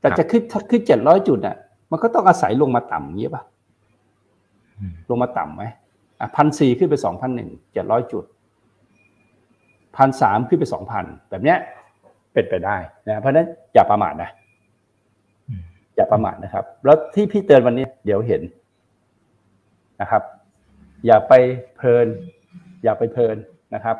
แต่จะขึ้นถ้าขึ้นเจ็ดร้อยจุดอะ มันก็ต้องอาศัยลงมาต่ำงี้ป่ะลงมาต่ำไหมอะพันสี่ขึ้นไปสองพันหนึ่งเจ็ดร้อยจุดพันสามขึ้นไปสองพันแบบเนี้ยเป็นไปได้นะเพราะนั้นอย่าประมาทนะอย่าประมาทนะครับ แล้วที่พี่เตือนวันนี้เดี๋ยวเห็นนะครับ อย่าไปเพลิน อย่าไปเพลินนะครับ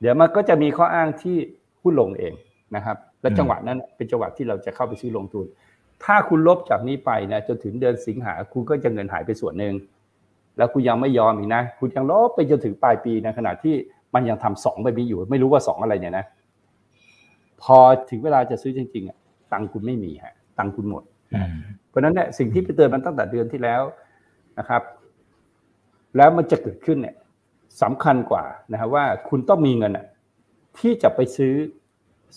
เดี๋ยวมันก็จะมีข้ออ้างที่หุ้นลงเองนะครับ และจังหวะนั้นเป็นจังหวะที่เราจะเข้าไปซื้อลงทุน ถ้าคุณลบจากนี้ไปนะจนถึงเดือนสิงหาคุณก็จะเงินหายไปส่วนหนึ่งแล้วคุณยังไม่ยอมอีกนะ คุณยังลบไปจนถึงปลายปีนะขณะที่มันยังทำสองไปมีอยู่ ไม่รู้ว่าสองอะไรเนี่ยนะ พอถึงเวลาจะซื้อจริงๆอะตังคุณไม่มีฮะตังคุณหมดเพราะนั้นเนี่ยสิ่งที่ไปเตือนมันตั้งแต่เดือนที่แล้วนะครับ แล้วมันจะเกิดขึ้นเนี่ยสำคัญกว่านะครับว่าคุณต้องมีเงินที่จะไปซื้อ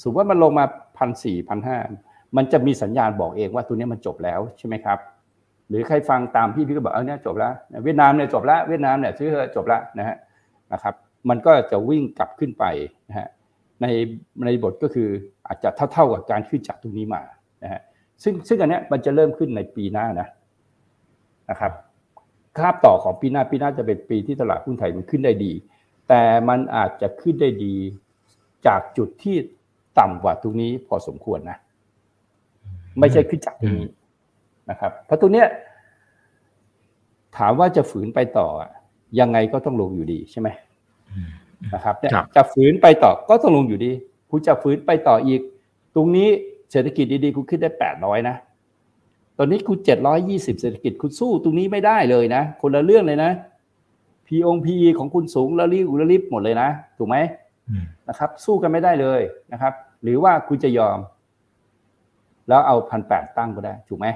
สมมติว่ามันลงมาพันสี่พันห้ามันจะมีสัญญาณบอกเองว่าตัวนี้มันจบแล้วใช่ไหมครับ หรือใครฟังตามพี่พี่ก็บอกเออเนี่ยจบแล้วเวียดนามเนี่ยจบแล้วเวียดนามเนี่ยซื้อจบแล้วนะฮะนะครับ มันก็จะวิ่งกลับขึ้นไปนะฮะในในบทก็คืออาจจะเท่าๆกับการขึ้นจากตรงนี้มานะฮะซึ่งซึ่งอันเนี้ยมันจะเริ่มขึ้นในปีหน้านะนะครับ คาบต่อของปีหน้าปีหน้าจะเป็นปีที่ตลาดหุ้นไทยมันขึ้นได้ดี แต่มันอาจจะขึ้นได้ดี จากจุดที่ต่ำกว่าตรงนี้พอสมควรนะ ไม่ใช่ขึ้นจากตรงนี้นะครับ เพราะตัวเนี้ยถามว่าจะฝืนไปต่อยังไงก็ต้องลงอยู่ดีใช่ไหมนะครับจะฝืนไปต่อก็ต้องลงอยู่ดี คุณจะฝืนไปต่ออีก ตรงนี้เศรษฐกิจดีๆคุณขึ้นได้แปดร้อยนะ ตอนนี้คุณเจ็ดร้อยยี่สิบเศรษฐกิจคุณสู้ตรงนี้ไม่ได้เลยนะ คนละเรื่องเลยนะพีองพีของคุณสูงแล้วรีบแล้วรีบหมดเลยนะ ถูกไหมนะครับ สู้กันไม่ได้เลยนะครับ หรือว่าคุณจะยอม แล้วเอาพันแปดตั้งก็ได้ ถูกไหม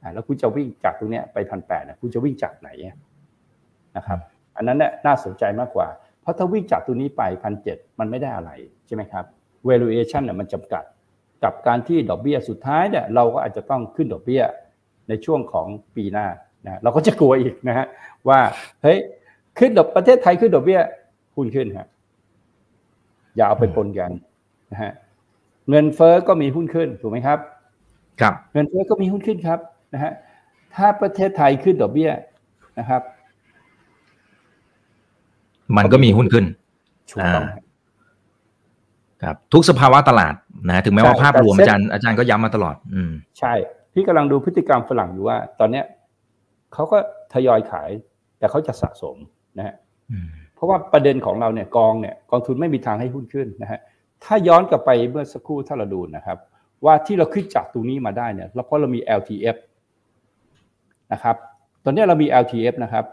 อ่าแล้วคุณจะวิ่งจากตรงนี้ไปพันแปดนะคุณจะวิ่งจากไหนนะครับ อันนั้นเนี่ยน่าสนใจมากกว่า เพราะถ้าวิ่งจากตัวนี้ไปพันเจ็ดมันไม่ได้อะไรใช่ไหมครับ valuation เนี่ยมันจำกัด กับการที่ดอกเบี้ยสุดท้ายเนี่ยเราก็อาจจะต้องขึ้นดอกเบี้ยในช่วงของปีหน้านะเราก็จะกลัวอีกนะฮะว่าเฮ้ยขึ้นดอกประเทศไทยขึ้นดอกเบี้ยหุ้นขึ้นฮะอย่าเอาไปปนกันนะฮะเงินเฟอ้อก็มีหุ้นขึ้นถูกไหมครับ ครับ เงินเฟอ้อก็มีหุ้นขึ้นครับนะฮะถ้าประเทศไทยขึ้นดอกเบี้ยนะครับ มันก็มีหุ้นขึ้นถูกต้อง ครับทุกสภาวะตลาดนะถึงแม้ว่าภาพรวมอาจารย์อาจารย์ก็ย้ำมาตลอด อืมใช่ พี่กำลังดูพฤติกรรมฝรั่งอยู่ว่า ตอนเนี้ยเขาก็ทยอยขาย แต่เขาจะสะสมนะฮะเพราะว่าประเด็นของเราเนี่ยกองเนี่ยกองทุนไม่มีทางให้หุ้นขึ้นนะฮะถ้าย้อนกลับไปเมื่อสักครู่ถ้าเราดูนะครับ ว่าที่เราขึ้นจากตรงนี้มาได้เนี่ยเพราะเรามี LTF นะครับ ตอนนี้เรามี LTF นะครับ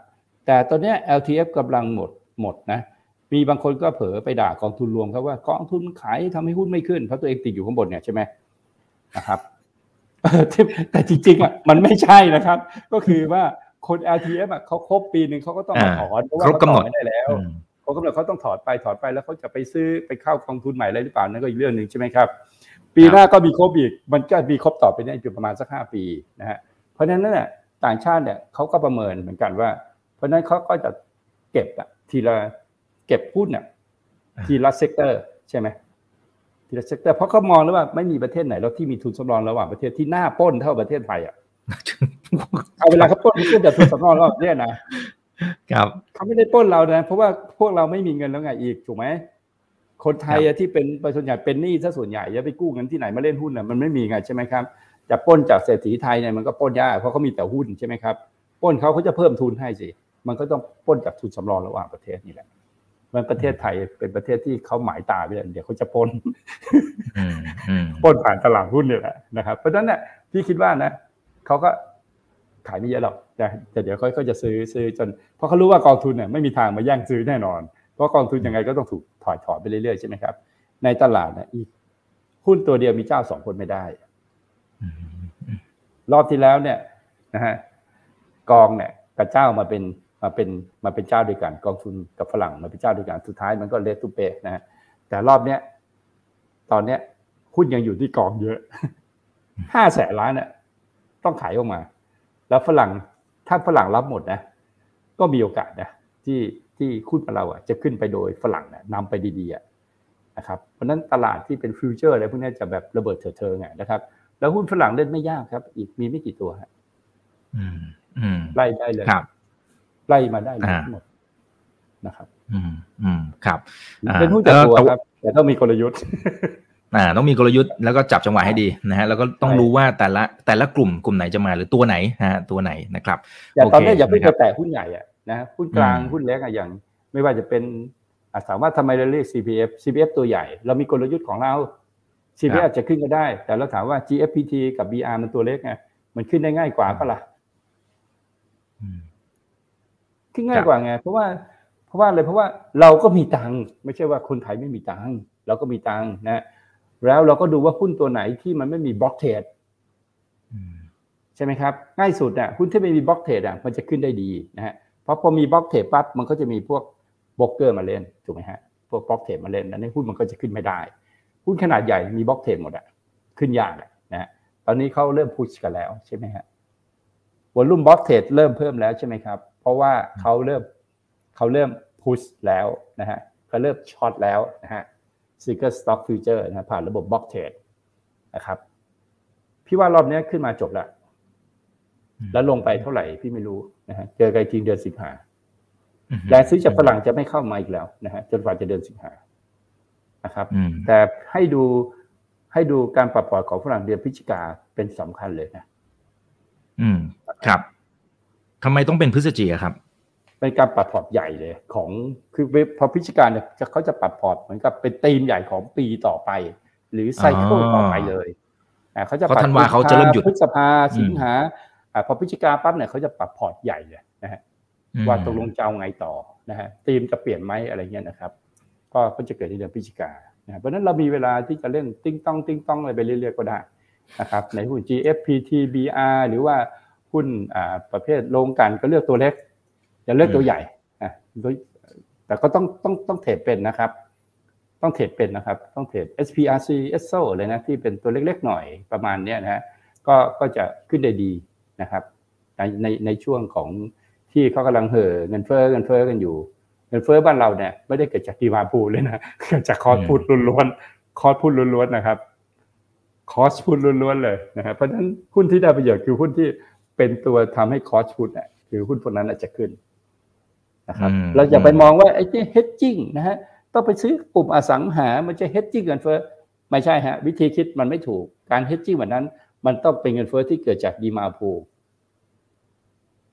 แต่ตอนนี้ LTF กำลังหมดหมดนะ มีบางคนก็เผลอไปด่ากองทุนรวมครับว่ากองทุนขายทำให้หุ้นไม่ขึ้นเพราะตัวเองติดอยู่ข้างบนเนี่ยใช่ไหมนะครับแต่จริงๆอะมันไม่ใช่นะครับ ก็คือว่าคน LTF อะเขาครบปีหนึ่งเขาก็ต้องถอนเพราะว่าเขาถอนไม่ได้แล้วเขากำหนดเขาต้องถอดไปถอดไปแล้วเขาจะไปซื้อไปเข้ากองทุนใหม่อะไรหรือเปล่านั่นก็อีกเรื่องหนึ่งใช่ไหมครับ ปีหน้าก็มีครบอีกมันก็มีครบต่อไปได้อยู่ประมาณสักห้าปีนะฮะเพราะฉะนั้นเนี่ยต่างชาติเนี่ยเขาก็ประเมินเหมือนกันว่า เพราะฉะนั้นเขาก็จะเก็บอะทีละ เก็บหุ้นเนี่ยทีละ sector ใช่ไหมทีละ sector เพราะเขามองแล้วว่าไม่มีประเทศไหนแล้วที่มีทุนสำรองระหว่างประเทศที่น่าป้นเท่าประเทศไทยอะเอาเวลาเขาป้นเขาป้นแต่ทุนสำรองระหว่างประเทศนะครับเขาไม่ได้ปล้นเรานะ เพราะว่าพวกเราไม่มีเงินแล้วไงอีกถูกไหมคนไทยอะที่เป็นส่วนใหญ่เป็นหนี้ซะส่วนใหญ่จะไปกู้เงินที่ไหนมาเล่นหุ้นอะมันไม่มีไงใช่ไหมครับจะปล้นจากเศรษฐีไทยเนี่ยมันก็ปล้นยากเพราะเขามีแต่หุ้นใช่ไหมครับปล้นเขาเขาจะเพิ่มทุนให้สิมันก็ต้องปล้นจากทุนสำรองระหว่างประเทศนี่แหละ มันประเทศไทยเป็นประเทศที่เขาหมายตาไปเลยเดี๋ยวเขาจะปล้นอืมอืมปล้นผ่านตลาดหุ้นเนี่ยแหละนะครับเพราะฉะนั้นเนี่ยพี่คิดว่านะเขาก็ขายไม่เยอะหรอกนะแต่เดี๋ยวเขาก็จะซื้อซื้อจนเพราะเขารู้ว่ากองทุนเนี่ยไม่มีทางมาแย่งซื้อแน่นอน เพราะกองทุนยังไงก็ต้องถูกถอยถอนไปเรื่อยๆใช่ไหมครับ ในตลาดเนี่ยอีกหุ้นตัวเดียวมีเจ้าสองคนไม่ได้อืมรอบที่แล้วเนี่ยนะฮะกองเนี่ยกับเจ้ามาเป็น มาเป็นมาเป็นเจ้าด้วยกัน กองทุนกับฝรั่งมาเป็นเจ้าด้วยกันสุดท้ายมันก็เละตุ้มเป๊ะนะฮะแต่รอบเนี้ยตอนเนี้ยหุ้นยังอยู่ที่กองเยอะห้าแสนล้านเนี่ยต้องขายออกมา แล้วฝรั่งถ้าฝรั่งรับหมดนะ ก็มีโอกาสนะที่ที่หุ้นของเราอะจะขึ้นไปโดยฝรั่งนะนำไปดีๆอะนะครับเพราะฉะนั้นตลาดที่เป็น future อะไรพวกนี้จะแบบระเบิดเถิดเทิงอะนะครับ แล้วหุ้นฝรั่งเล่นไม่ยากครับ อีกมีไม่กี่ตัวฮะอืมอืมไล่ได้เลยครับ ไล่มาได้เลยอ่าทั้งหมดนะครับ อืมอืมครับอ่าเป็นหุ้นแต่ตัวเออครับ แต่ต้องมีกลยุทธ์อ่าต้องมีกลยุทธ์แล้วก็จับจังหวะให้ดีนะฮะแล้วก็ต้องใช่รู้ว่าแต่ละแต่ละกลุ่มกลุ่มไหนจะมาหรือตัวไหนนะฮะตัวไหนนะครับอย่างตอนนี้โอเคอย่าเพิ่งนะครัไปบแตะหุ้นใหญ่อะนะหุ้นกลางอืมหุ้นเล็กอะอย่าง ไม่ว่าจะเป็นอะถามว่าทำไมเราเรียก CPF CPF ตัวใหญ่ เรามีกลยุทธ์ของเรา CPF อาจจะขึ้นก็ได้ แต่เราถามว่า GFPT กับ BR มันตัวเล็กไงมันขึ้นได้ง่ายกว่าปะล่ะ อืมขึ้นง่ายกว่าไง เพราะว่าเพราะว่าอะไรเพราะว่าเราก็มีตังค์ไม่ใช่ว่าคนไทยไม่มีตังค์เราก็มีตังค์นะ แล้วเราก็ดูว่าหุ้นตัวไหนที่มันไม่มี block trade อืมใช่ไหมครับ ง่ายสุดอะหุ้นที่ไม่มี block trade อะมันจะขึ้นได้ดีนะฮะเพราะพอมี block trade ปั๊บมันก็จะมีพวกโบรกเกอร์มาเล่นถูกไหมฮะพวก block trade มาเล่นแล้วในหุ้นมันก็จะขึ้นไม่ได้หุ้นขนาดใหญ่มี block trade หมดอะขึ้นยากอะนะฮะตอนนี้เขาเริ่ม push กันแล้วใช่ไหมฮะ volume block trade เริ่มเพิ่มแล้วใช่ไหมครับ เพราะว่าเขาเริ่มเขาเริ่ม push แล้วนะฮะเขาเริ่ม short แล้วนะฮะ single stock future นะผ่านระบบ block trade นะครับ พี่ว่ารอบนี้ขึ้นมาจบแล้วแล้วลงไปเท่าไหร่พี่ไม่รู้นะฮะเจอกันอีกทีเดือนสิงหาอืมแรงซื้อจากฝรั่งจะไม่เข้ามาอีกแล้วนะฮะจนกว่าจะเดือนสิงหานะครับอืมแต่ให้ดูให้ดูการปรับพอร์ตของฝรั่งเดือนพฤศจิกาเป็นสำคัญเลยนะ อืม ครับ ทำไมต้องเป็นพฤศจิกาครับเป็นการปรับพอร์ตใหญ่เลยของคือพอพฤศจิกาเนี่ยจะเขาจะปรับพอร์ตเหมือนกับเป็นธีมใหญ่ของปีต่อไป หรือ cycle อ๋อต่อไปเลยอ่าเขาจะเพราะธันวาเขาจะเริ่มหยุดพฤษภาสิงหาอ่าพอพฤศจิกาปั๊บเนี่ยเขาจะปรับพอร์ตใหญ่เลยนะฮะอืมว่าตกลงจะเอาไงต่อนะฮะทีมจะเปลี่ยนไหมอะไรเงี้ยนะครับ ก็ก็จะเกิดในเดือนพฤศจิกานะเพราะฉะนั้นเรามีเวลาที่จะเล่นติ้งต้องติ้งต้องอะไรไปเรื่อยๆก็ได้นะครับในหุ้น GFPT BR หรือว่า หุ้นประเภทโรงกลั่นก็เลือกตัวเล็ก อย่าเลือกตัวใหญ่อะแต่ก็ต้องต้องต้อง trade เป็นนะครับ ต้อง trade เป็นนะครับ ต้อง trade SPRC SO เลยนะที่เป็นตัวเล็กๆหน่อยประมาณเนี้ยนะฮะก็ก็จะขึ้นได้ดีนะครับ ในในในช่วงของที่เขากำลังเห่อเงินเฟ้อเงินเฟ้อกันอยู่เงินเฟ้อบ้านเราเนี่ยไม่ได้เกิดจากดีมาพูเลยนะเกิดจากคอร์สพูดล้วนๆคอร์สพูดล้วนๆนะครับคอร์สพูดล้วนๆเลยนะครับเพราะฉะนั้นหุ้นที่ได้ประโยชน์คือหุ้นที่ เป็นตัวทำให้คอร์สพูดเนี่ยคือหุ้นพวกนั้นอาจจะขึ้นนะครับอืมเราอย่าไปมองว่าไอ้ที่ hedging นะฮะต้องไปซื้อกลุ่มอสังหา มันจะ hedging เงินเฟ้อไม่ใช่ฮะวิธีคิดมันไม่ถูกการ hedging แบบนั้น มันต้องเป็นเงินเฟ้อที่เกิดจากดีมาพูล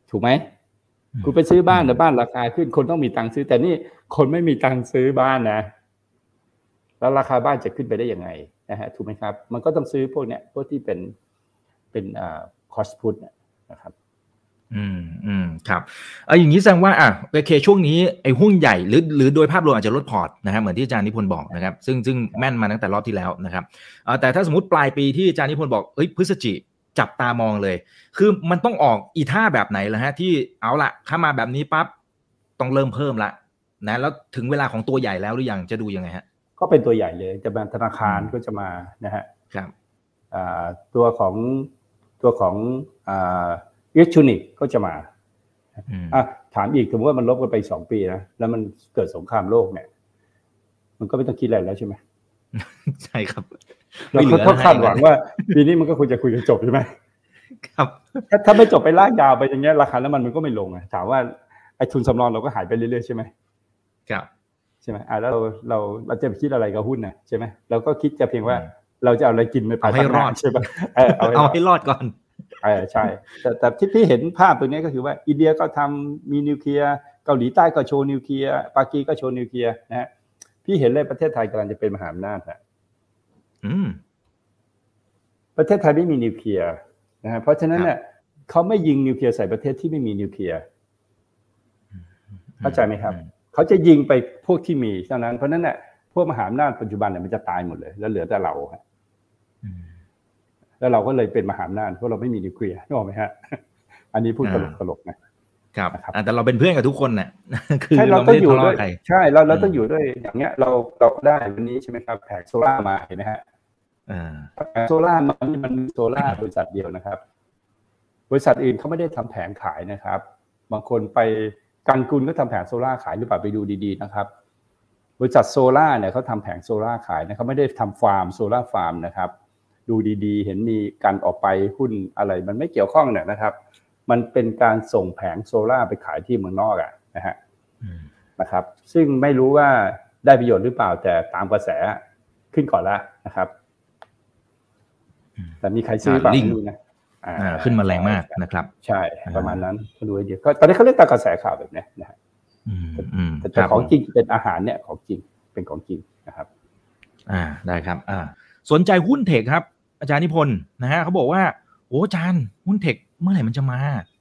ถูกไหมคุณไปซื้อบ้านแต่บ้านราคาขึ้นคนต้องมีตังค์ซื้อ แต่นี่คนไม่มีตังค์ซื้อบ้านนะ แล้วราคาบ้านจะขึ้นไปได้ยังไงนะฮะถูกไหมครับ มันก็ต้องซื้อพวกเนี้ยพวกที่เป็นเป็นอ่าคอสพุทนะครับอืมอืมครับเอออย่างนี้แสดงว่าอะโอเคช่วงนี้ไอ้หุ้นใหญ่หรือหรือโดยภาพรวมอาจจะลดพอร์ตนะฮะเหมือนที่อาจารย์นิพนธ์บอกนะครับซึ่งซึ่งแม่นมาตั้งแต่รอบที่แล้วนะครับเอ่อแต่ถ้าสมมติปลายปีที่อาจารย์นิพนธ์บอกเอ้ยพฤศจิจับตามองเลย คือมันต้องออกอีท่าแบบไหนล่ะฮะที่เอาละถ้ามาแบบนี้ปั๊บต้องเริ่มเพิ่มละนะแล้วถึงเวลาของตัวใหญ่แล้วหรือยังจะดูยังไงฮะ ก็เป็นตัวใหญ่เลยจะมาธนาคารก็จะมานะฮะครับอ่าตัวของ ตัวของอ่าอิเล็กทรอนิกส์ก็จะมาอืมอะถามอีกสมมติว่ามันลบกันไปสองปีนะแล้วมันเกิดสงครามโลกเนี่ย มันก็ไม่ต้องคิดอะไรแล้วใช่ไหมใช่ครับเราไม่เหลือก็คาดหแล้วังว่าปีนี้มันก็ควรจะคุยกันจบใช่ไหมครับ ถ้าถ้าไม่จบไปลากยาวไปอย่างเงี้ยราคาน้ำมันมันก็ไม่ลงอะถามว่าอ้ทุนสำรองเราก็หายไปเรื่อยๆใช่ไหมครับใช่ไหมอ่าแล้วเราเราเราจะไปคิดอะไรกับหุ้นนะใช่ไหมเราก็คิดจะเพียงว่า เราจะเอาอะไรกินไปเอาให้รอดใช่ไหมเออเอาให้รเอาอดให้รอดก่อนเออใช่ แต่แต่ที่พี่เห็นภาพตรงนี้ก็คือว่าอินเดียก็ทำมีนิวเคลียร์เกาหลีใต้ก็โชว์นิวเคลียร์ปากีก็โชว์นิวเคลียร์นะฮะพี่เห็นเลยประเทศไทยกำลังจะเป็นมหาอำนาจนะอืม ประเทศไทยไม่มีนิวเคลียร์นะฮะเพราะฉะนั้นเนี่ยเขาไม่ยิงนิวเคลียร์ใส่ประเทศที่ไม่มีนิวเคลียร์เข้าใจไหมครับเขาจะยิงไปพวกที่มีเท่านั้นเพราะฉะนั้นเนี่ยพวกมหาอำนาจปัจจุบันเนี่ยมันจะตายหมดเลย แล้วเหลือแต่เราฮะอืม แล้วเราก็เลยเป็นมหาอำนาจเพราะเราไม่มีนิวเคลียร์นึกออกไหมฮะ อันนี้พูดตลกอ่าตลกๆนะครับนะครับอะแต่เราเป็นเพื่อนกับทุกคนน่ะคือใช่เราเราต้อไม่งได้อยู่ทะด้วยเลาะใครใช่เราเราอืมต้องอยู่ด้วยอย่างเงี้ย เราเราได้วันนี้ใช่ไหมครับแผงโซล่ามาเห็นไหมฮะอ่าแผงโซล่ามันมันมีโซล่าบริษัทเดียวนะครับ บริษัทอื่นเขาไม่ได้ทำแผงขายนะครับ บางคนไปกันกุลก็ทำแผงโซล่าขายหรือเปล่าไปดูดีๆนะครับ บริษัทโซล่าเนี่ยเขาทำแผงโซล่าขายนะเขาไม่ได้ทำฟาร์ม solar farm นะครับ ดูดีๆ เห็นมีการออกไปหุ้นอะไรมันไม่เกี่ยวข้องเนี่ยนะครับ มันเป็นการส่งแผงโซล่าไปขายที่เมืองนอกอะนะฮะอืมนะครับ ซึ่งไม่รู้ว่าได้ประโยชน์หรือเปล่าแต่ตามกระแสขึ้นก่อนแล้วนะครับอืมแต่มีใครซื้อเปล่าอ่าลิงไม่รู้นะอ่าขึ้นมาแรงมากนะครับ ใช่ ประมาณนั้นก็ดูให้ดีก็ตอนนี้เขาเรียกตามกระแสข่าวแบบเนี้ยนะฮะอืมอืมแต่คแต่รับของจริงเป็นอาหารเนี่ยของจริงเป็นของจริงนะครับ อ่าได้ครับ อ่า สนใจหุ้นเทคครับ อาจารย์นิพนธ์นะฮะเขาบอกว่าโอ้อาจารย์หุ้นเทคเมื่อไหร่มันจะมา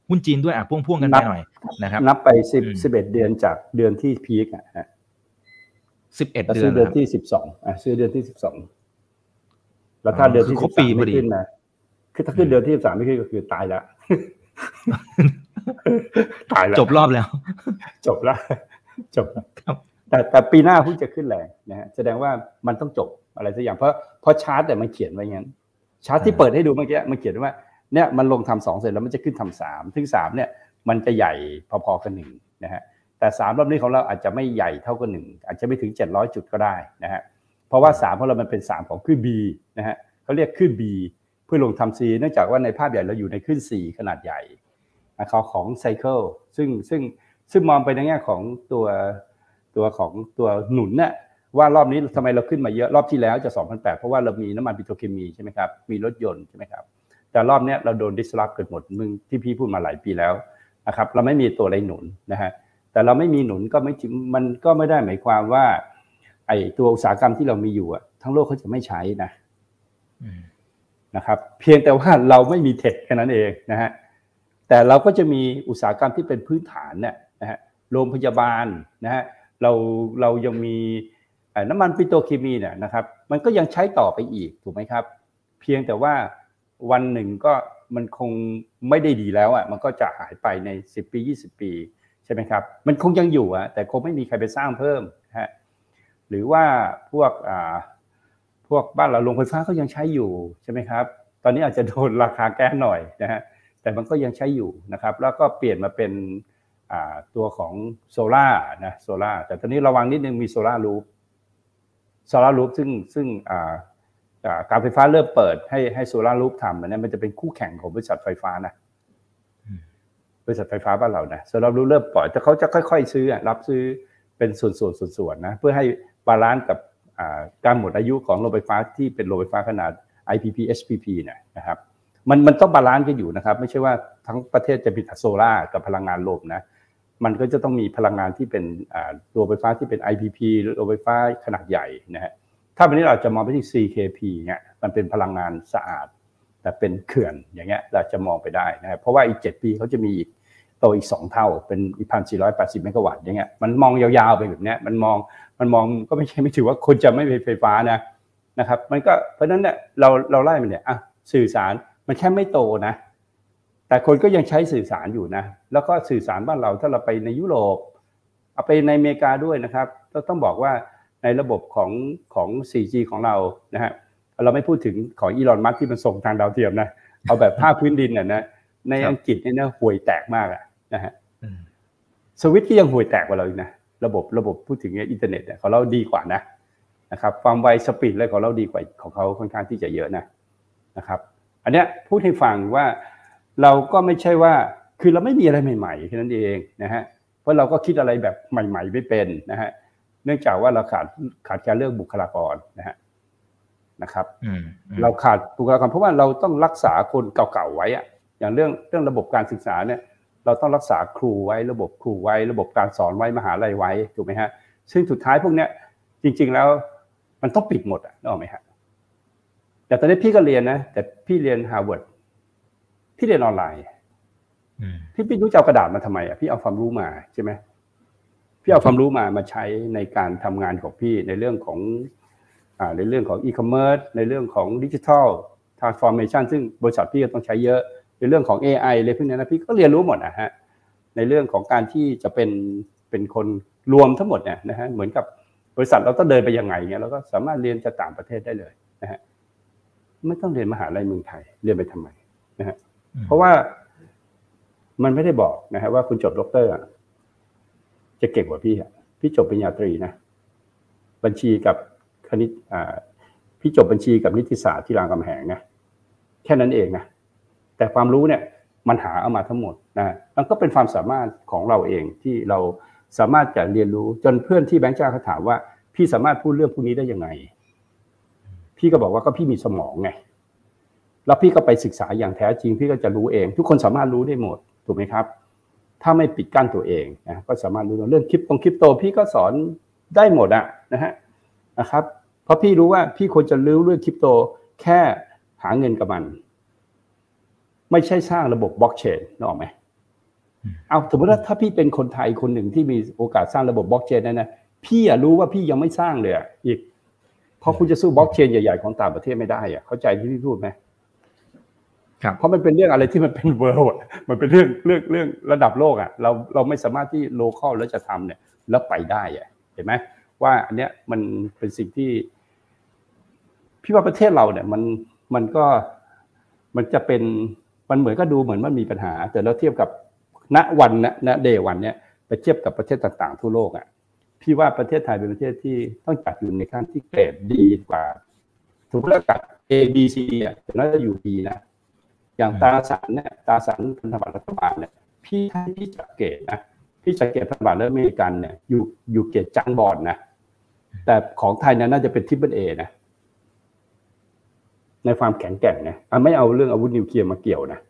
หุ้นจีนด้วยอะพ่วงๆกันไปนับหน่อยนะครับนับไปสิบอืมสิบเอ็ดเดือนจากเดือนที่พีคอะฮะสิบเอ็ดแล้วเดือซื้นอเดือนนะครับที่สิบสองอะซื้อเดือนที่สิบสองแล้วถ้าอ๋อเดือนที่คือครสิบบปีสามพอไม่ดีขึ้นนะคือถ้าขึ้นเดือนที่สิบสามไม่ขึ้นก็คือตายแล้วตายแล้วจบรอบแล้ว จบแล้วจบแล้วครับ แต่แต่ปีหน้าหุ้นจะขึ้นแรงนะฮะแสดงว่ามันต้องจบอะไรสักอย่างเพราะเพราะชาร์ตแต่ยมันเขียนไว้งั้น ชาร์ตที่เปิดให้ดูเมื่อกี้มันเขียนไว้ว่าเนี่ยมันลงทำสองเสร็จแล้วมันจะขึ้นทำสามซึ่งสามเนี่ยมันจะใหญ่พอๆกันหนึ่งนะฮะแต่สามรอบนี้ของเราอาจจะไม่ใหญ่เท่ากับหนึ่งอาจจะไม่ถึงเจ็ดร้อยจุดก็ได้นะฮะเพราะว่าสามของเรามันเป็นสามของขึ้น B นะฮะเขาเรียกขึ้น B เพื่อลงทำ C เนื่องจากว่าในภาพใหญ่เราอยู่ในขึ้น C ขนาดใหญ่นะครับของไซเคิลซึ่งซึ่งซึ่งมองไปในแง่ของตัวตัวของตัวหนุนเนี่ย ว่ารอบนี้ทำไมเราขึ้นมาเยอะรอบที่แล้วจะ2,008เพราะว่าเรามีน้ำมันปิโตรเคมีใช่ไหมครับมีรถยนต์ใช่ไหมครับแต่รอบเนี้ยเราโดนดิสลอฟเกิดหมดมึงที่พี่พูดมาหลายปีแล้วนะครับเราไม่มีตัวอะไรหนุนนะฮะแต่เราไม่มีหนุนก็ไม่จริงมันก็ไม่ได้หมายความว่า ไอ้ตัวอุตสาหกรรมที่เรามีอยู่อะทั้งโลกเขาจะไม่ใช้นะอืมนะครับ เพียงแต่ว่าเราไม่มีเทคแค่นั้นเองนะฮะแต่เราก็จะมีอุตสาหกรรมที่เป็นพื้นฐานเนี่ยนะฮะโรงพยาบาลนะฮะเราเรายังมีเอ่อ น้ำมันปิโตรเคมีเนี่ยนะครับ มันก็ยังใช้ต่อไปอีกถูกไหมครับ เพียงแต่ว่าวันหนึ่งก็มันคงไม่ได้ดีแล้วอะมันก็จะหายไปใน 10 ปี 20 ปีใช่ไหมครับ มันคงยังอยู่อะแต่คงไม่มีใครไปสร้างเพิ่มนะฮะหรือว่าพวกอ่าพวกบ้านเราโรงไฟฟ้าก็ยังใช้อยู่ใช่ไหมครับ ตอนนี้อาจจะโดนราคาแก้หน่อยนะฮะแต่มันก็ยังใช้อยู่นะครับ แล้วก็เปลี่ยนมาเป็นอ่าตัวของโซล่านะโซล่าแต่ตอนนี้ระวังนิดนึงมี solar roof solar roof ซึ่งซึ่งอ่าอ่าการไฟฟ้าเริ่มเปิดให้ให้ solar roof ทำอันนี้มันจะเป็นคู่แข่งของบริษัทไฟฟ้านะอืมบริษัทไฟฟ้าบ้านเรานะ solar roof เริ่มปล่อยแต่เขาจะค่อย ๆ ซื้ออะรับซื้อเป็นส่วนๆส่วนๆนะเพื่อให้ balance กับอ่าการหมดอายุของโรงไฟฟ้าที่เป็นโรงไฟฟ้าขนาด IPP SPP เนี่ยนะครับมันมันต้อง balance กันอยู่นะครับ ไม่ใช่ว่าทั้งประเทศจะมีแต่โซล่ากับพลังงานลมนะ มันก็จะต้องมีพลังงานที่เป็นตัวไฟฟ้าที่เป็น IPP หรือโรงไฟฟ้าขนาดใหญ่นะฮะถ้าวันนี้เราจะมองไปที่ CKP เนี่ยมันเป็นพลังงานสะอาด แต่เป็นเขื่อนอย่างเงี้ยเราจะมองไปได้นะครับเพราะว่าอีก 7 ปีเขาจะมีอีกโตอีก 2 เท่าเป็นอีกพันสี่ร้อยแปดสิบเมกะวัตต์อย่างเงี้ยมันมองยาวๆไปแบบเนี้ยมันมองมันมองก็ไม่ใช่ไม่ถือว่าคนจะไม่มีไฟฟ้านะนะครับมันก็เพราะฉะนั้นเนี่ยเราเราไล่มันเนี่ยอะสื่อสารมันแค่ไม่โตนะ แต่คนก็ยังใช้สื่อสารอยู่นะ แล้วก็สื่อสารบ้านเราถ้าเราไปในยุโรปเอาไปในอเมริกาด้วยนะครับเราต้องบอกว่าในระบบของของ 4G ของเรานะฮะเราไม่พูดถึงของอีลอนมัสก์ที่มันส่งทางดาวเทียมนะ เอาแบบภาคพื้นดินน่ะนะในอังกฤษเนี่ยนะห่วยแตกมากอะนะฮะสวิตช์ที่ยังห่วยแตกกว่าเราอีกนะระบบระบบพูดถึงอินเทอร์เน็ตเนี่ยของเราดีกว่านะนะครับความไว speed อะไรของเราดีกว่าของเขาค่อนข้างที่จะเยอะนะนะครับ อันเนี้ยพูดให้ฟังว่า เราก็ไม่ใช่ว่าคือเราไม่มีอะไรใหม่ๆแค่นั้นเองนะฮะเพราะราะเราก็คิดอะไรแบบใหม่ ๆ ไม่เป็นนะฮะเนื่องจากว่าเราขาดขาดการเรื่องบุคลากรนะฮะนะครับอืมอืมเราขาดบุคลากรเพราะว่าเราต้องรักษาคนเก่าๆไว้อะอย่างเรื่องเรื่องระบบการศึกษาเนี่ยเราต้องรักษาครูไว้ระบบครูไว้ ระบบการสอนไว้มหาลัยไว้ถูกไหมฮะซึ่งสุดท้ายพวกเนี้ยจริง ๆแล้วมันต้องปิดหมดอะนึกออกไหมฮะแต่ตอนนี้พี่ก็เรียนนะแต่พี่เรียนฮาร์วาร์ด พี่เรียนออนไลน์อืมพี่พี่รู้จะเอากระดาษมาทำไมอะพี่เอาความรู้มาใช่ไหมพี่เอาความรู้มามาใช้ในการทำงานของพี่ในเรื่องของอ่าในเรื่องของอีคอมเมิร์ซในเรื่องของ digital transformation ซึ่งบริษัทพี่ก็ต้องใช้เยอะ ในเรื่องของ AI อะไรพวกนี้นะพี่ก็เรียนรู้หมดนะฮะในเรื่องของการที่จะเป็นเป็นคนรวมทั้งหมดเนี่ยนะฮะเหมือนกับบริษัทเราต้องเดินไปยังไงเนี่ยเราก็สามารถเรียนจากต่างประเทศได้เลยนะฮะไม่ต้องเรียนมหาลัยเมืองไทยเรียนไปทำไมนะฮะ เพราะว่ามันไม่ได้บอกนะฮะว่าคุณจบด็อกเตอร์อะจะเก่งกว่าพี่อะพี่จบปริญญาตรีนะ บัญชีกับคณิตอ่าพี่จบบัญชีกับนิติศาสตร์ที่รามคำแหงนะแค่นั้นเองนะแต่ความรู้เนี่ยมันหาเอามาทั้งหมดนะมันก็เป็นความสามารถของเราเองที่เราสามารถจะเรียนรู้จนเพื่อนที่แบงค์จ้าเขาถามว่า พี่สามารถพูดเรื่องพวกนี้ได้ยังไง พี่ก็บอกว่าก็พี่มีสมองไง แล้วพี่ก็ไปศึกษาอย่างแท้จริง พี่ก็จะรู้เอง ทุกคนสามารถรู้ได้หมดถูกไหมครับ ถ้าไม่ปิดกั้นตัวเองนะก็สามารถรู้เรื่องคริปตรงคริปโต พี่ก็สอนได้หมดอะนะฮะนะครับ เพราะพี่รู้ว่าพี่ควรจะรู้เรื่องคริปโตแค่หาเงินกับมัน ไม่ใช่สร้างระบบบล็อกเชนนึกออกไหมเอาสมมติว่าถ้าพี่เป็นคนไทยคนหนึ่งที่มีโอกาสสร้างระบบบล็อกเชนนั่นนะพี่อะรู้ว่าพี่ยังไม่สร้างเลยอะอีกเพราะคุณจะสู้บล็อกเชนใหญ่ๆของต่างประเทศไม่ได้อะเข้าใจที่พี่พูดไหมครับ เพราะมันเป็นเรื่องอะไรที่มันเป็น world มันเป็นเรื่องเรื่องเรื่องระดับโลกอะเราเราไม่สามารถที่ local แล้วจะทำเนี่ยแล้วไปได้อะเห็นไหมว่าอันเนี้ยมันเป็นสิ่งที่พี่ว่าประเทศเราเนี่ยมันมันก็มันจะเป็นมันเหมือนก็ดูเหมือนมันมีปัญหา แต่เราเทียบกับณวันณณ day one เนี่ยไปเทียบกับประเทศต่างๆทั่วโลกอะพี่ว่าประเทศไทยเป็นประเทศที่ต้องจัดอยู่ในขั้นที่เกรดดีกว่าถูกแล้วกับ A B C อะแต่น่าจะอยู่ดีนะ อย่างตราสารเนี่ยตราสารพันธบัตรรัฐบาลเนี่ยพี่ให้พี่จัดเกรดนะพี่จัดเกรดพันธบัตรแล้วอเมริกันเนี่ยอยู่อยู่เกรด junk bond นะแต่ของไทยเนี่ยน่าจะเป็น triple A นะในความแข็งแกร่งนะอะไม่เอาเรื่องอาวุธนิวเคลียร์มาเกี่ยวนะ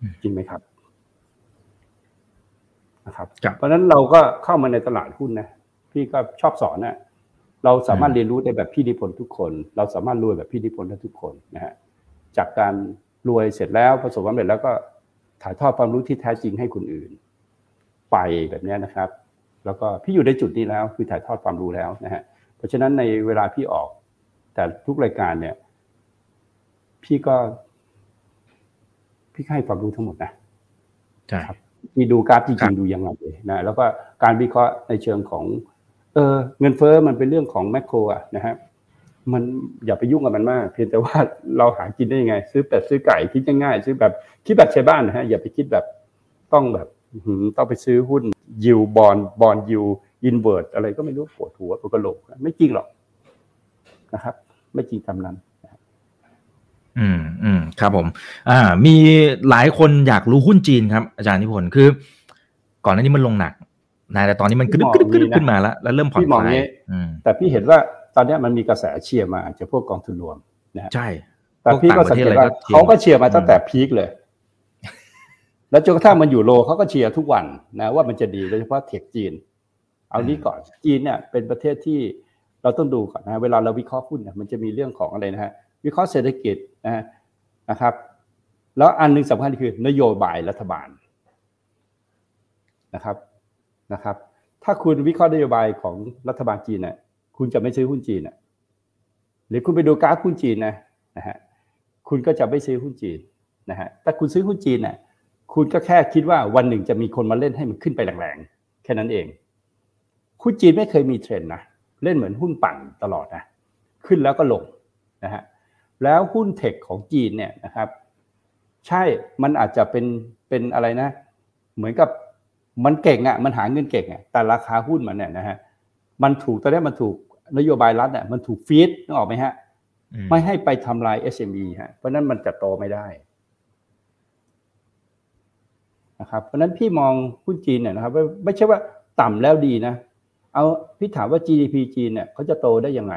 อืมจริงไหมครับนะครับครับ เพราะฉะนั้นเราก็เข้ามาในตลาดหุ้นนะพี่ก็ชอบสอนนะเราสามารถเรียนรู้ได้แบบพี่นิพนธ์ทุกคน เราสามารถรวยแบบพี่นิพนธ์ได้ทุกคนนะฮะจากการ รวยเสร็จแล้วประสบความสำเร็จแล้วก็ถ่ายทอดความรู้ที่แท้จริงให้คนอื่น ไปแบบเนี้ยนะครับ แล้วก็พี่อยู่ในจุดนี้แล้วคือถ่ายทอดความรู้แล้วนะฮะเพราะฉะนั้นในเวลาพี่ออก แต่ทุกรายการเนี่ย พี่ก็ พี่ให้ความรู้ทั้งหมดนะใช่มีดูกราฟจครัริงบๆดูยังไงนะแล้วก็การวิเคราะห์ในเชิงของ เออเงินเฟ้อมันเป็นเรื่องของแมคโครอะนะฮะ มันอย่าไปยุ่งกับมันมาก เพียงแต่ว่าเราหากินได้ยังไง ซื้อเป็ดซื้อไก่คิดง่ายๆซื้อแบบคิดแบบชาวบ้านนะฮะอย่าไปคิดแบบต้องแบบอื้อหือต้องไปซื้อหุ้นyield bond bond yield invert อะไรก็ไม่รู้ปวดหัวปวดกระโหลกไม่จริงหรอกนะครับ ไม่จริงตามนั้นอืมอืมครับผม อ่า มีหลายคนอยากรู้หุ้นจีนครับ อาจารย์นิพนธ์คือ ก่อนหน้านี้มันลงหนักนะแต่ตอนนี้มันกระดึ๊บกระดึ๊บกระดึ๊บขึ้นมาแล้วแล้วเริ่มผ่อนพี่มคองลายงี้อืมแต่พี่เห็นว่า ตอนเนี้ยมันมีกระแสเชียร์มาจากพวกกองทุนรวมนะฮะใช่แต่พี่ก็สังเกตว่าเขาก็เชียร์มาตั้งแต่ peak เลย แล้วจนกระทั่งมันอยู่โลเขาก็เชียร์ทุกวันนะว่ามันจะดีโดยเฉพาะเทคจีน เอานี้ก่อนจีนเนี่ยเป็นประเทศที่เราต้องดูก่อนนะเวลาเราวิเคราะห์หุ้นเนี่ยมันจะมีเรื่องของอะไรนะฮะวิเคราะห์เศรษฐกิจนะฮะนะครับ แล้วอันหนึงสำคัญคือนโยบายรัฐบาลนะครับนะครับ ถ้าคุณวิเคราะห์นโยบายของรัฐบาลจีนเนี่ย คุณจะไม่ซื้อหุ้นจีนน่ะหรือคุณไปดูกราฟหุ้นจีนนะนะฮะคุณก็จะไม่ซื้อหุ้นจีนนะฮะถ้าคุณซื้อหุ้นจีนน่ะคุณก็แค่คิดว่าวันหนึ่งจะมีคนมาเล่นให้มันขึ้นไปแรงๆแค่นั้นเองหุ้นจีนไม่เคยมีเทรนด์นะเล่นเหมือนหุ้นปั่นตลอดนะขึ้นแล้วก็ลงนะฮะแล้วหุ้นเทคของจีนเนี่ยนะครับ ใช่มันอาจจะเป็นเป็นอะไรนะ เหมือนกับมันเก่งอะมันหาเงินเก่งอะแต่ราคาหุ้นมันเนี่ยนะฮะมันถูกตอนนี้มันถูก นโยบายรัฐเนี่ยมันถูกฟีดนึกออกไหมฮะอืมไม่ให้ไปทำลาย SME ฮะเพราะนั้นมันจะโตไม่ได้นะครับเพราะฉะนั้นพี่มองหุ้นจีนเนี่ยนะครับไม่ไม่ใช่ว่าต่ำแล้วดีนะ เอาพี่ถามว่า GDP จีนเนี่ยเขาจะโตได้ยังไง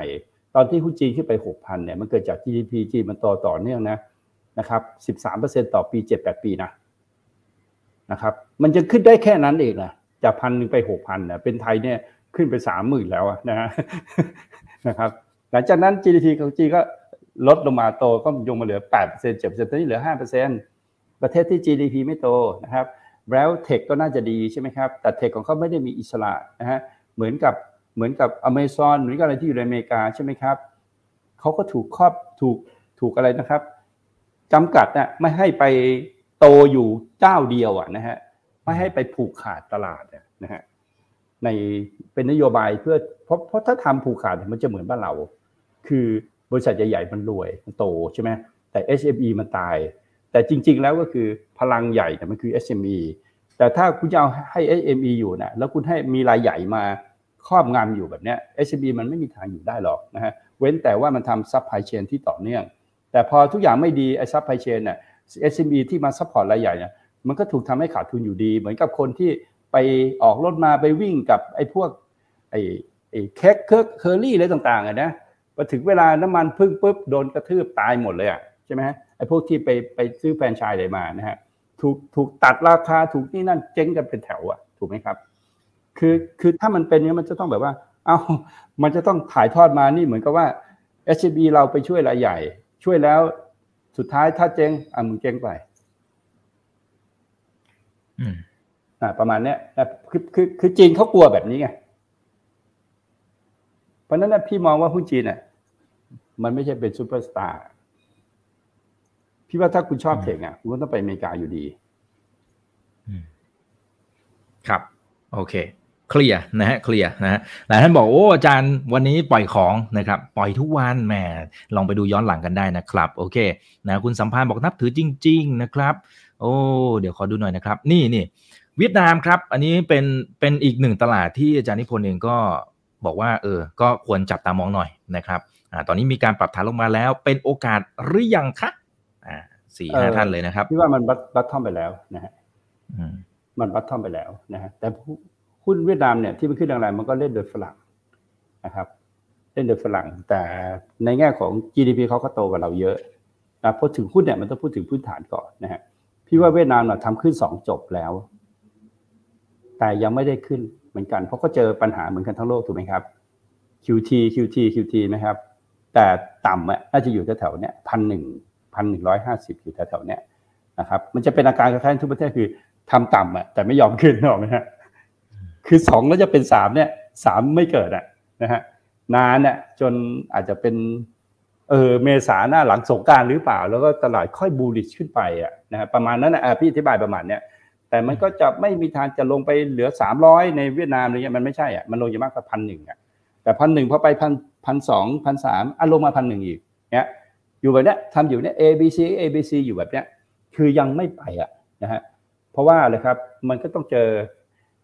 ตอนที่หุ้นจีนขึ้นไป 6,000เนี่ยมันเกิดจาก GDP จีนมันโตต่อเนื่องนะนะครับ13%ต่อปี 7-8 ปีนะนะครับ มันจะขึ้นได้แค่นั้นเองนะจากพันหนึ่งไปหกพันเนี่ยเป็นไทยเนี่ย ขึ้นไปสามหมื่นแล้วนะฮะนะครับ หลังจากนั้น GDP ของจีนก็ลดลงมาโตก็ยงมาเหลือ8% 7%ตอนนี้เหลือ 5%ประเทศที่ GDP ไม่โตนะครับแล้วเทคก็น่าจะดีใช่ไหมครับ แต่เทคของเขาไม่ได้มีอิสระนะฮะเหมือนกับเหมือนกับอเมซอนหมือกอะไรที่อยู่ในอเมริกาใช่ไหมครับเขาก็ถูกครอบถูกถูกอะไรนะครับจำกัดนะไม่ให้ไปโตอยู่เจ้าเดียวอะนะฮะไม่ให้ไปผูกขาดตลาดนะฮะ ในเป็นนโยบายเพื่อเพราะเพราะถ้าทำผูกขาดมันจะเหมือนบ้านเรา คือบริษัทใหญ่ๆมันรวยมันโตใช่ไหมแต่ SME มันตาย แต่จริง ๆ แล้วก็คือพลังใหญ่แต่มันคือ SME แต่ถ้าคุณจะเอาให้ SME อยู่นะแล้วคุณให้มีรายใหญ่มาครอบงำอยู่แบบเนี้ย SME มันไม่มีทางอยู่ได้หรอกนะฮะเว้นแต่ว่ามันทำ supply chain ที่ต่อเนื่อง แต่พอทุกอย่างไม่ดีไอ้ supply chain เนี่ย SME ที่มา support รายใหญ่เนี่ยมันก็ถูกทำให้ขาดทุนอยู่ดี เหมือนกับคนที่ ไปออกรถมาไปวิ่งกับไอ้พวกไอ้ไอ้เค้กเคิร์กเคอรี่อะไรต่างๆอะนะพอถึงเวลาน้ำมันพุ่งปุ๊บโดนกระทืบตายหมดเลยอะใช่ไหมไอ้พวกที่ไปไปซื้อแฟรนไชส์อะไรมานะฮะถูกถูกตัดราคาถูกนี่นั่นเจ๊งกันเป็นแถวอะถูกไหมครับ คือคือถ้ามันเป็นเนี้ยมันจะต้องแบบว่า เอ้ามันจะต้องถ่ายทอดมานี่เหมือนกับว่า s b เราไปช่วยรายใหญ่ ช่วยแล้วสุดท้ายถ้าเจ๊งอะมึงเจ๊งไป อืม ประมาณเนี้ยนะคือคือคือจีนเขากลัวแบบนี้ไงเพราะฉะนั้นนะพี่มองว่าหุ้นจีนเนี่ยมันไม่ใช่เป็นซูเปอร์สตาร์พี่ว่าถ้าคุณชอบเทคอะคุณก็ต้องไปอเมริกาอยู่ดีครับ โอเคเคลียร์นะฮะเคลียร์นะฮะหลายท่านบอกโอ้อาจารย์วันนี้ปล่อยของนะครับ ปล่อยทุกวันแหมลองไปดูย้อนหลังกันได้นะครับ โอเคนะคุณสัมพันธ์บอกนับถือจริง ๆ นะครับ โอ้เดี๋ยวขอดูหน่อยนะครับ นี่นี่ เวียดนามครับ อันนี้เป็นเป็นอีกหนึ่งตลาดที่อาจารย์นิพนธ์เองก็บอกว่าเออ ก็ควรจับตามองหน่อยนะครับอ่าตอนนี้มีการปรับฐานลงมาแล้ว เป็นโอกาสหรือยังคะอ่าสี่ห้าเอ่อท่านเลยนะครับพี่ว่ามันบัตบัตทอมไปแล้วนะฮะอืมมันบัตทอมไปแล้วนะฮะแต่หุ้นเวียดนามเนี่ยที่มันขึ้นแรงๆมันก็เล่นโดยฝรั่งนะครับ เล่นโดยฝรั่ง แต่ในแง่ของ GDP เขาก็โตกว่าเราเยอะนะเพราะถึงหุ้นเนี่ยมันต้องพูดถึงพื้นฐานก่อนนะฮะพี่ว่าเวียดนามเนี่ยทำขึ้นสองจบแล้ว แต่ยังไม่ได้ขึ้นเหมือนกัน เพราะก็เจอปัญหาเหมือนกันทั้งโลกถูกไหมครับ QT QT QT นะครับ แต่ต่ำอะน่าจะอยู่แถวๆเนี้ยพันหนึ่งพันหนึ่งร้อยห้าสิบอยู่แถวๆเนี้ยนะครับ มันจะเป็นอาการคล้ายๆทุกประเทศคือทำต่ำอะแต่ไม่ยอมขึ้นหรอกไหมฮะคือสองแล้วจะเป็นสามเนี่ยสามไม่เกิดอะนะฮะนานเนี่ยจนอาจจะเป็นเออเมษาหน้าหลังสงการหรือเปล่า แล้วก็ตลาดค่อยบูลลิชขึ้นไปอะนะฮะประมาณนั้นอะพี่อธิบายประมาณเนี้ย แต่มันก็จะไม่มีทางจะลงไปเหลือสามร้อยในเวียดนามอะไรเงี้ยมันไม่ใช่อะมันลงอย่างมากกว่าพันหนึ่งอะแต่พันหนึ่งพอไปพันพันสองพันสามอะลงมาพันหนึ่งอีกเนี้ยอยู่แบบเนี้ยทำอยู่เนี้ย A B C A B C อยู่แบบเนี้ยคือยังไม่ไปอะนะฮะเพราะว่าอะไรครับมันก็ต้องเจอ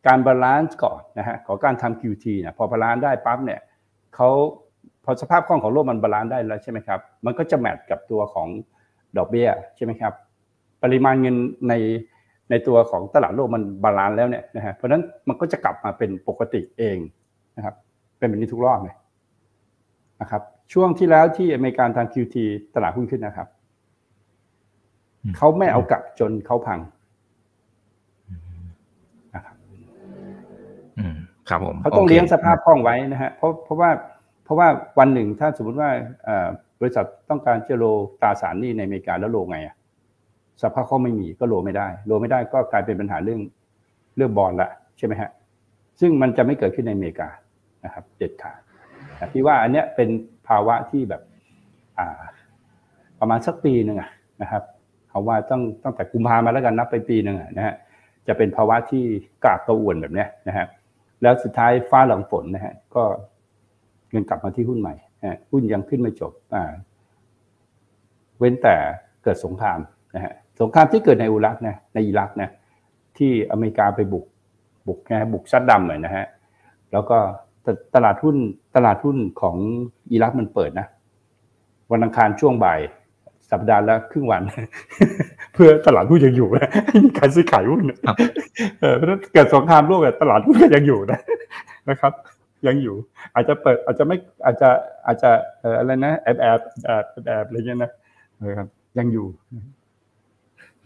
การ balance ก่อนนะฮะของการทำ QT นะพอ balance ได้ปั๊บเนี่ยเขาพอสภาพคล่องของโลกมัน balance ได้แล้วใช่ไหมครับ มันก็จะ match กับตัวของดอกเบี้ยใช่ไหมครับ ปริมาณเงินใน ในตัวของตลาดโลกมัน balance แล้วเนี่ยนะฮะเพราะฉะนั้นมันก็จะกลับมาเป็นปกติเองนะครับ เป็นแบบนี้ทุกรอบเลยนะครับ ช่วงที่แล้วที่อเมริกันทำ QT ตลาดหุ้นขึ้นนะครับอืมเขาไม่เอากลับจนเขาพังนะครับอืมครับผมเขาต้องโคเลี้ยงสภาพคล่องไว้นะฮะเพราะเพราะว่าเพราะว่าวันหนึ่งถ้าสมมติว่าเอ่อบริษัทต้องการจะโลตราสารหนี้ในอเมริกาแล้วโลไงอะ สภาพคล่องไม่มีก็โลไม่ได้ โลไม่ได้ก็กลายเป็นปัญหาเรื่องเรื่องบอลละใช่ไหมฮะซึ่งมันจะไม่เกิดขึ้นในอเมริกานะครับ เด็ดขาดแต่พี่ว่าอันเนี้ยเป็นภาวะที่แบบอ่าประมาณสักปีหนึ่งอะนะครับเขาว่าต้องตั้งแต่กุมภามาแล้วกันนับไปปีหนึ่งอะนะฮะจะเป็นภาวะที่กราบกระอ่วนแบบเนี้ยนะฮะแล้วสุดท้ายฟ้าหลังฝนนะฮะก็เงินกลับมาที่หุ้นใหม่ฮะหุ้นยังขึ้นไม่จบอ่าเว้นแต่เกิดสงครามนะฮะ สงครามที่เกิดในอิรักนะในอิรักนะที่อเมริกาไปบุกบุกนะบุกซัดดัมหน่อยนะฮะแล้วก็ตตลาดหุ้นตลาดหุ้นของอิรักมันเปิดนะ วันอังคารช่วงบ่ายสัปดาห์ละครึ่งวันพพื่อตลาดหุ้นยังอยู่นะมีการซื้อขายหุ้นเออเพราะฉะนั้นเกิดสงครามโลกตลาดหุ้นก็ยังอยู่นะนะครับ ยังอยู่ อาจจะเปิดอาจจะไม่อาจจะอาจจะอะไรนะแอบแอบแอบแอบอะไรเงี้ยนะนะครับยังอยู่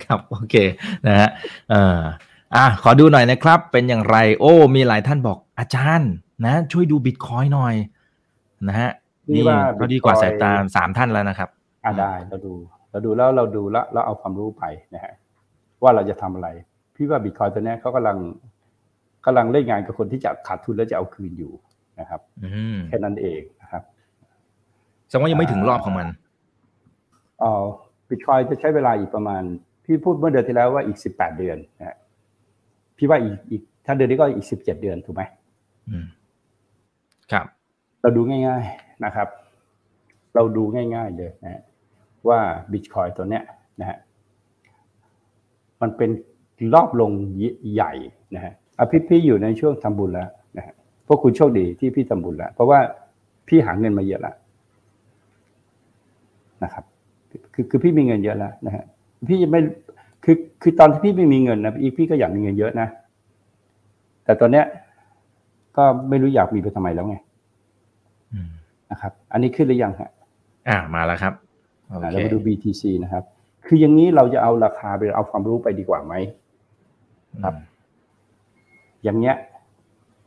ครับโอเคนะฮะเอ่ออะขอดูหน่อยนะครับ เป็นอย่างไร โอ้ มีหลายท่านบอกอาจารย์นะ ช่วยดูบิตคอยหน่อยนะฮะนี่ก็ดีกว่าสายตาสามท่านแล้วนะครับอ่าได้เราดู เราดูแล้วเราดูแล้วเราเอาความรู้ไปนะฮะว่าเราจะทำอะไร พี่ว่าบิตคอยตัวนี้เขากำลังกำลังเล่นงานกับคนที่จะขาดทุนแล้วจะเอาคืนอยู่นะครับแค่นั้นเองนะครับแสดงว่ายังไม่ถึงรอบของมันอ๋อบิตคอยจะใช้เวลาอีกประมาณ พี่พูดเมื่อเดือนที่แล้วว่าอีกสิบแปดเดือนนะฮะพี่ว่าอีกอีกถ้าเดือนนี้ก็อีกสิบเจ็ดเดือนถูกไหมครับ เราดูง่ายๆนะครับ เราดูง่าย ๆ เลยนะว่าบิตคอยตัวเนี้ยนะฮะมันเป็นรอบลงใหญ่นะฮะอภิพี่อยู่ในช่วงทำบุญแล้วนะฮะพวกคุณโชคดีที่พี่ทำบุญแล้ว เพราะว่าพี่หาเงินมาเยอะแล้วนะครับ คือคือพี่มีเงินเยอะแล้วนะฮะ พี่ไม่คือคือตอนที่พี่ไม่มีเงินนะอีพี่ก็อยากมีเงินเยอะนะ แต่ตอนเนี้ย ก็ไม่รู้อยากมีไปทำไมแล้วไงนะครับ อันนี้ขึ้นหรือยังฮะอ่ามาแล้วครับเรามาดู BTC นะครับ คืออย่างนี้เราจะเอาราคาไปเอาความรู้ไปดีกว่าไหมครับ อย่างเนี้ย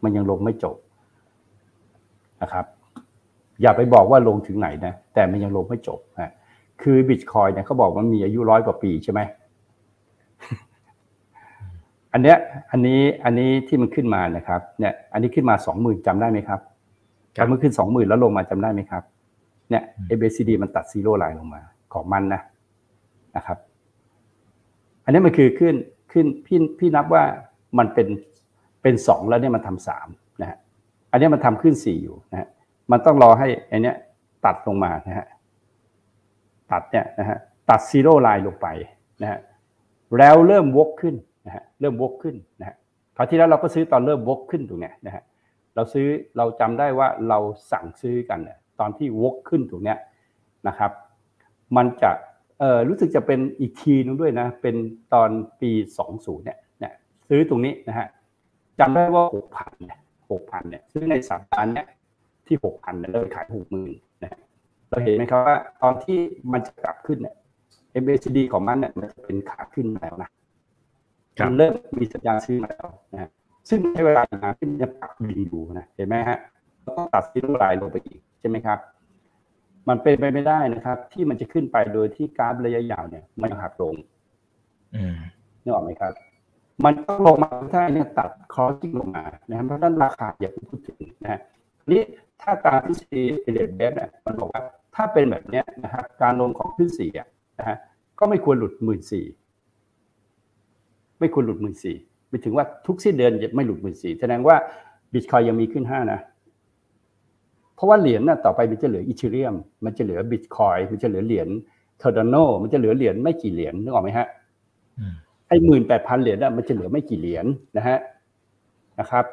มันยังลงไม่จบนะครับ อย่าไปบอกว่าลงถึงไหนนะแต่มันยังลงไม่จบนะ คือบิตคอยเนี่ยเขาบอกมันมีอายุร้อยกว่าปีใช่ไหม อันเนี้ย อันนี้ อันนี้ที่มันขึ้นมานะครับ เนี่ย อันนี้ขึ้นมาสองหมื่นจำได้ไหมครับแต่เมื่อขึ้นสองหมื่นแล้วลงมาจำได้ไหมครับ เนี่ย ABCD มันตัด zero line ลงมา ของมันนะ นะครับ อันนี้มันคือขึ้น ขึ้น พี่ พี่นับว่ามันเป็น เป็นสองแล้วเนี่ยมันทำสามนะฮะ อันนี้มันทำขึ้นสี่อยู่นะฮะ มันต้องรอให้อันเนี้ยตัดลงมานะฮะ ตัดเนี่ยนะฮะตัด zero line ลงไปนะฮะแล้วเริ่มวกขึ้นนะฮะเริ่มวกขึ้นนะฮะคราวที่แล้วเราก็ซื้อตอนเริ่มวกขึ้นตรงเนี้ยนะฮะเราซื้อเราจำได้ว่าเราสั่งซื้อกันเนี่ยตอนที่วกขึ้นตรงเนี้ยนะครับ มันจะเออรู้สึกจะเป็นอีกทีนึงด้วยนะเป็นตอนปี 20เนี่ยเนี่ยซื้อตรงนี้นะฮะจำได้ว่า 6,000เนี่ย6,000เนี่ยซื้อในสัปดาห์เนี้ยที่ 6,000เนี่ยเราขาย 60,000น เราเห็นไหมครับว่าตอนที่มันจะกลับขึ้นเนี่ย MACD ของมันเนี่ยมันจะเป็นขาขึ้นแล้วนะมันเริ่มมีสัญญาณซื้อมาแล้วนะซึ่งใช้เวลานานที่จะปรับบินอยู่นะเห็นไหมฮะต้องตัด zero line ลงไปอีกใช่ไหมครับ มันเป็นไปไม่ได้นะครับ ที่มันจะขึ้นไปโดยที่กราฟระยะยาวเนี่ย มันหักลงนึกออกไหมครับ มันต้องลงมาถ้าเนี่ยตัด crossing ลงมานะเพราะนั้นราคาอย่าพูดถึงนะนี่ ถ้าการทฤษฎีเอเดนเบสเนี่ยมันบอกว่าถ้าเป็นแบบเนี้ยนะฮะการลงของขึ้นสี่นะฮะก็ไม่ควรหลุดหมื่นสี่ไม่ควรหลุดหมื่นสี่ไปถึงว่าทุกสิ้นเดือนจะไม่หลุดหมื่นสี่แสดงว่าบิตคอยยังมีขึ้นห้านะ เพราะว่าเหรียญน่ะต่อไปมันจะเหลือ Ethereum มันจะเหลือบิตคอยมันจะเหลือเหรียญ Cardano มันจะเหลือเหรียญไม่กี่เหรียญนึกออกไหมฮะไอ้หมื่นแปดพันเหรียญน่ะมันจะเหลือไม่กี่เหรียญนะฮะนะครับ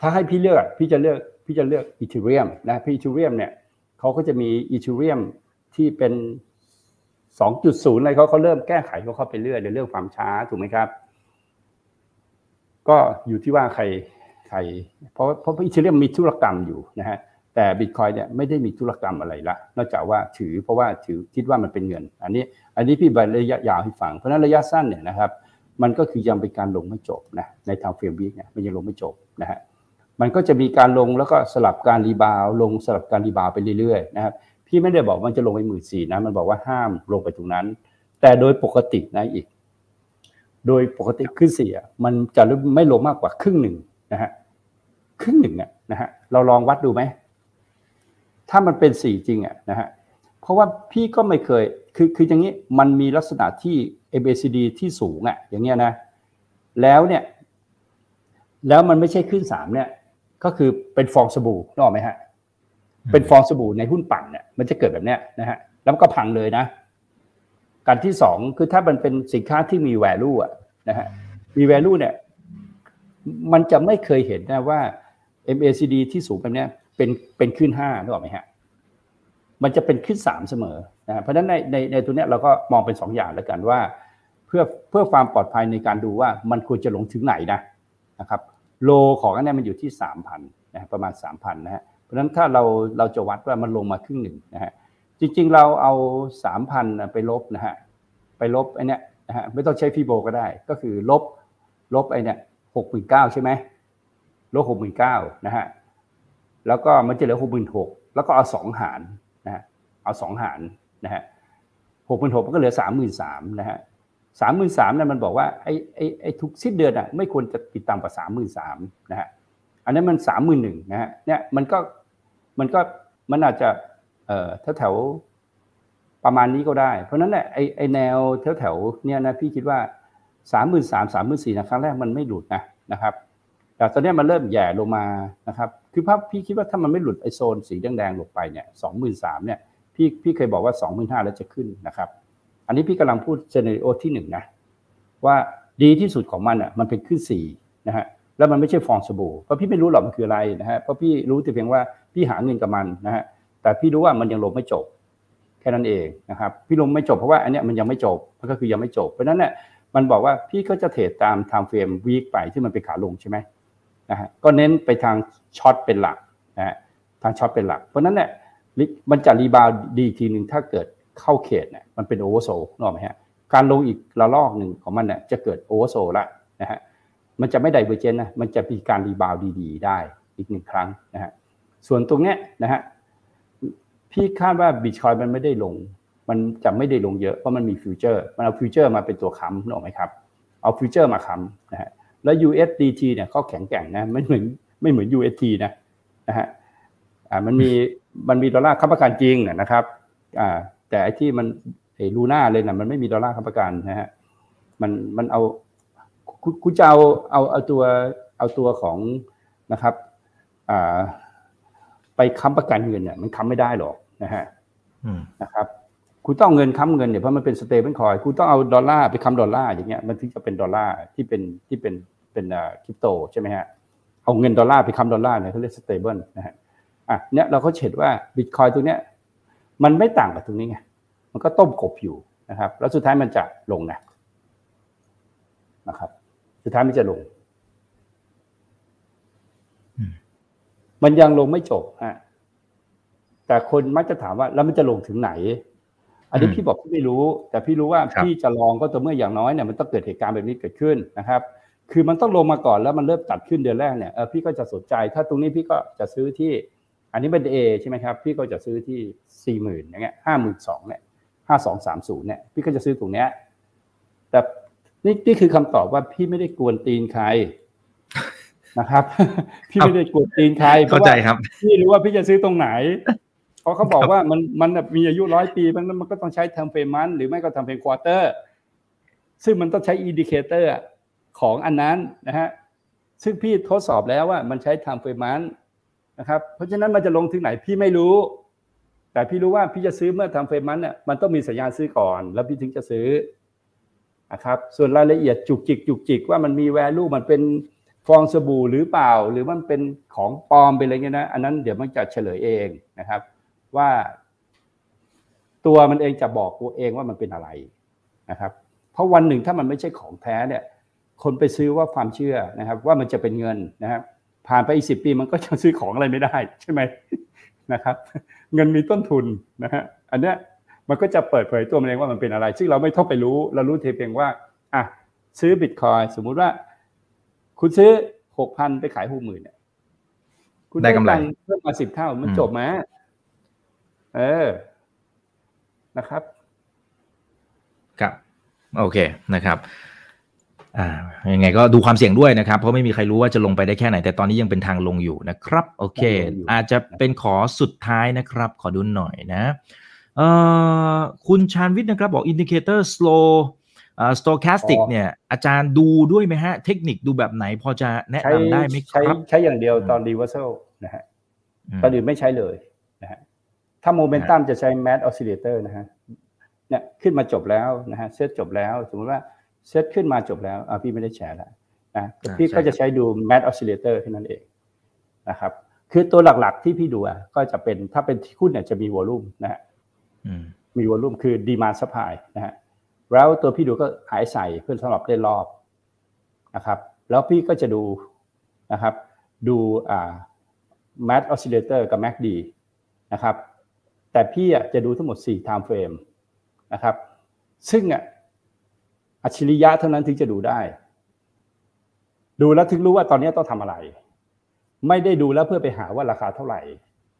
ถ้าให้พี่เลือกพี่จะเลือก พี่จะเลือก Ethereum นะพี่ Ethereum เนี่ยเขาก็จะมีอีเทเรียมที่เป็น 2.0อะไรเขาเขาเริ่มแก้ไขเขาเข้าไปเรื่อยในเรื่องความช้าถูกไหมครับ ก็อยู่ที่ว่าใครใครเพราะเพราะอีเทเรียมมีธุรกรรมอยู่นะฮะแต่บิตคอยเนี่ยไม่ได้มีธุรกรรมอะไรละนอกจากว่าถือเพราะว่าถือคิดว่ามันเป็นเงิน อันนี้ อันนี้พี่บรรระยะยาวให้ฟังเพราะนั้นระยะสั้นเนี่ยนะครับ มันก็คือยังเป็นการลงไม่จบนะในทางเฟรมวิกเนี่ยมันยังลงไม่จบนะฮะ มันก็จะมีการลงแล้วก็สลับการรีบาวลงสลับการรีบาวไปเรื่อยๆนะครับพี่ไม่ได้บอกมันจะลงไปหมื่นสี่นะมันบอกว่าห้ามลงไปตรงนั้น แต่โดยปกตินะอีก โดยปกติขึ้นสี่มันจะไม่ลงมากกว่าครึ่งหนึ่งนะฮะครึ่งหนึ่งอะนะฮะเราลองวัดดูไหมถ้ามันเป็นสี่จริงอะนะฮะเพราะว่าพี่ก็ไม่เคยคือคืออย่างนี้มันมีลักษณะที่ ABCD ที่สูงอะอย่างเงี้ยนะแล้วเนี่ย แล้วมันไม่ใช่ขึ้นสามเนี่ย ก็คือเป็นฟองสบู่นึกออกไหมฮะ เป็นฟองสบู่ในหุ้นปั่นเนี่ยมันจะเกิดแบบเนี้ยนะฮะ แล้วก็พังเลยนะ การที่สองคือถ้ามันเป็นสินค้าที่มีแวลูอะนะฮะ มีแวลูเนี่ย มันจะไม่เคยเห็นนะว่า MACD ที่สูงแบบเนี้ยเป็นเป็นขึ้นห้านึกออกไหมฮะ มันจะเป็นขึ้นสามเสมอนะเพราะฉะนั้นในในในตัวเนี้ยเราก็มองเป็นสองอย่างแล้วกันว่าพื่อเพื่อความปลอดภัยในการดูว่ามันควรจะลงถึงไหนนะนะครับ โลของอันนี้มันอยู่ที่สามพันนะประมาณสามพันนะฮะเพราะฉะนั้นถ้าเราเราจะวัดว่ามันลงมาครึ่งหนึ่งนะฮะจริงๆเราเอาสามพันไปลบนะฮะไปลบไอเนี้ยนะฮะไม่ต้องใช้ฟีโบก็ได้ ก็คือลบลบไอเนี้ยหกหมื่นเก้าใช่ไหมลบหกหมื่นเก้านะฮะแล้วก็มันจะเหลือหกหมื่นหกแล้วก็เอาสองหารนะฮะเอาสองหารนะฮะหกหมื่นหกมันก็เหลือสามหมื่นสามนะฮะ สามหมื่นสามเนี่ยมันบอกว่าไอ้ไอ้ไอ้ทุกสิ้นเดือนอะไม่ควรจะติดตามกว่าสามหมื่นสามนะฮะอันนั้นมันสามหมื่นหนึ่งนะฮะเนี่ยมันก็มันก็มันอาจจะเอ่อแถวแถวประมาณนี้ก็ได้ เพราะนั้นเนี่ยไอ้ไอ้แนวแถวแถวเนี่ยนะพี่คิดว่าสามหมื่นสามสามหมื่นสี่นะครั้งแรกมันไม่หลุดนะนะครับแต่ตอนนี้มันเริ่มแย่ลงมานะครับคือภาพพี่คิดว่าถ้ามันไม่หลุดไอ้โซนสีแดงๆลงไปเนี่ยสองหมื่นสามเนี่ยพี่พี่เคยบอกว่าสองหมื่นห้าแล้วจะขึ้นนะครับ อันนี้พี่กำลังพูด scenario ที่หนึ่งนะว่าดีที่สุดของมันอะมันเป็นขึ้นสี่นะฮะแล้วมันไม่ใช่ฟองสบู่เพราะพี่ไม่รู้หรอกมันคืออะไรนะฮะเพราะพี่รู้แต่เพียงว่าพี่หาเงินกับมันนะฮะแต่พี่รู้ว่ามันยังลงไม่จบ แค่นั้นเองนะครับพี่ลงไม่จบเพราะว่าอันเนี้ยมันยังไม่จบมันก็คือยังไม่จบเพราะนั้นเนี่ยมันบอกว่าพี่ก็จะเทรดตาม time frame week ไปที่มันเป็นขาลงใช่ไหมนะฮะก็เน้นไปทาง short เป็นหลักนะฮะทาง short เป็นหลัก เพราะนั้นเนี่ยมันจะ rebound ดีทีหนึ่งถ้าเกิด เข้าเขตเนี่ยมันเป็น oversold นึกออกไหมฮะการลงอีกระลอกหนึ่งของมันเนี่ยจะเกิด oversold ละนะฮะมันจะไม่ divergence นะมันจะมีการ rebound ดีๆ ได้อีกหนึ่งครั้งนะฮะส่วนตรงเนี้ยนะฮะพี่คาดว่าบิตคอยมันไม่ได้ลง มันจะไม่ได้ลงเยอะเพราะมันมี future มันเอา future มาเป็นตัวค้ำนึกออกไหมครับเอา future มาค้ำนะฮะแล้ว USDT เนี่ยเขาแข็งแกร่งนะไม่เหมือนไม่เหมือน UST นะนะฮะอ่ามันมีมันมีดอลลาร์ค้ำประกันจริงนะครับอ่า แต่ไอ้ที่มันไอ้ลูน่าเลยนะมันไม่มีดอลลาร์ค้ำประกันนะฮะมันมันเอาคุณจะเอาเอาเอาตัวเอาตัวของนะครับอ่าไปค้ำประกันเงินเนี่ยมันค้ำไม่ได้หรอกนะฮะนะครับคุณต้องเงินค้ำเงินเนี่ยเพราะมันเป็น stablecoin คุณต้องเอาดอลลาร์ไปค้ำดอลลาร์อย่างเงี้ยมันถึงจะเป็นดอลลาร์ที่เป็นที่เป็นเป็นอ่าคริปโตใช่ไหมฮะเอาเงินดอลลาร์ไปค้ำดอลลาร์เนี่ยเขาเรียก stable นะฮะอะเนี่ยเราก็เห็นว่าบิตคอยน์ตัวเนี้ย มันไม่ต่างกับตรงนี้ไงมันก็ต้มกบอยู่นะครับ แล้วสุดท้ายมันจะลงนะนะครับ สุดท้ายมันจะลง มันยังลงไม่จบฮะแต่คนมักจะถามว่า แล้วมันจะลงถึงไหน อันนี้พี่บอกพี่ไม่รู้ แต่พี่รู้ว่าพี่จะลองก็ต่อเมื่ออย่างน้อยเนี่ยมันต้องเกิดเหตุการณ์แบบนี้เกิดขึ้นนะครับ คือมันต้องลงมาก่อนแล้วมันเริ่มตัดขึ้นเดือนแรกเนี่ยเออพี่ก็จะสนใจ ถ้าตรงนี้พี่ก็จะซื้อที่ อันนี้เป็นเอใช่ไหมครับ พี่ก็จะซื้อที่สี่หมื่นอย่างเงี้ยห้าหมื่นสองเนี่ยห้าสองสามศูนย์เนี่ยพี่ก็จะซื้อตรงเนี้ยแต่นี่นี่คือคำตอบว่าพี่ไม่ได้กวนตีนใครนะครับ พี่ไม่ได้กวนตีนใครเข้าใจครับ พี่รู้ว่าพี่จะซื้อตรงไหนเพราะเขาบอกว่ามันมันมีอายุร้อยปีมันมันก็ต้องใช้ time frame month หรือไม่ก็ทำเป็น quarter ซึ่งมันต้องใช้ indicator ของอันนั้นนะฮะซึ่งพี่ทดสอบแล้วว่ามันใช้ time frame month นะครับ เพราะฉะนั้นมันจะลงถึงไหนพี่ไม่รู้ แต่พี่รู้ว่าพี่จะซื้อเมื่อ time frame month เนี่ยมันต้องมีสัญญาณซื้อก่อน แล้วพี่ถึงจะซื้อนะครับ ส่วนรายละเอียดจุกจิกจุกจิกว่ามันมีแวลูมันเป็นฟองสบู่หรือเปล่า หรือมันเป็นของปลอมไปอะไรเงี้ยนะ อันนั้นเดี๋ยวมันจะเฉลยเองนะครับ ว่า ตัวมันเองจะบอกตัวเองว่ามันเป็นอะไรนะครับ เพราะวันหนึ่งถ้ามันไม่ใช่ของแท้เนี่ย คนไปซื้อว่าความเชื่อนะครับ ว่ามันจะเป็นเงินนะครับ ผ่านไปอีกสิปีมันก็จะซื้อของอะไรไม่ได้ใช่ไหมนะครับ เงินมีต้นทุนนะฮะอันเนี้ยมันก็จะเปิดเผยตัวมันเองว่ามันเป็นอะไร ซึ่งเราไม่ต้องไปรู้ เรารู้เพียงว่าอะซื้อบิตคอยสมมุติว่า คุณซื้อหกพันไปขายหกหมื่นเนี่ยคุณได้กำไรเพิ่มมาสิบเท่ามันจบไหมเออนะครับ ครับ โอเคนะครับ อ่ายังไงก็ดูความเสี่ยงด้วยนะครับ เพราะไม่มีใครรู้ว่าจะลงไปได้แค่ไหน แต่ตอนนี้ยังเป็นทางลงอยู่นะครับ โอเคทางลงอยู่อาจจะเป็นขอสุดท้ายนะครับ ขอดูหน่อยนะเอ่อคุณชาญวิทย์นะครับ บอก indicator slow เอ่อ stochastic เนี่ยอาจารย์ดูด้วยไหมฮะ เทคนิคดูแบบไหนพอจะแนะใช้นำได้ไหมคใช้รับใช้อย่างเดียวอืมตอน reversal นะฮะอืมตอนอื่นไม่ใช้เลยนะฮะถ้าโมเมนตัมจะใช้ MACD oscillator นะฮะเนี่ยขึ้นมาจบแล้วนะฮะเซตจบแล้ว สมมติว่า เซตขึ้นมาจบแล้วอ่าพี่ไม่ได้แชร์แล้วนะแต่พี่ก็จะใช้ดู mad oscillator เท่านั้นเองนะครับ คือตัวหลักๆที่พี่ดูอะก็จะเป็นถ้าเป็นหุ้นเนี่ยจะมีวอลุ่มนะฮะอืมมีวอลุ่มคือ demand supply นะฮะแล้วตัวพี่ดูก็หายใส่เพื่อสำหรับเล่นรอบนะครับ แล้วพี่ก็จะดูนะครับ ดูอ่า Mat Oscillator กับ MACD นะครับ แต่พี่อะจะดูทั้งหมด 4 time frame นะครับ ซึ่งอะ อัจฉริยะเท่านั้นถึงจะดูได้ ดูแล้วถึงรู้ว่าตอนนี้ต้องทำอะไร ไม่ได้ดูแล้วเพื่อไปหาว่าราคาเท่าไหร่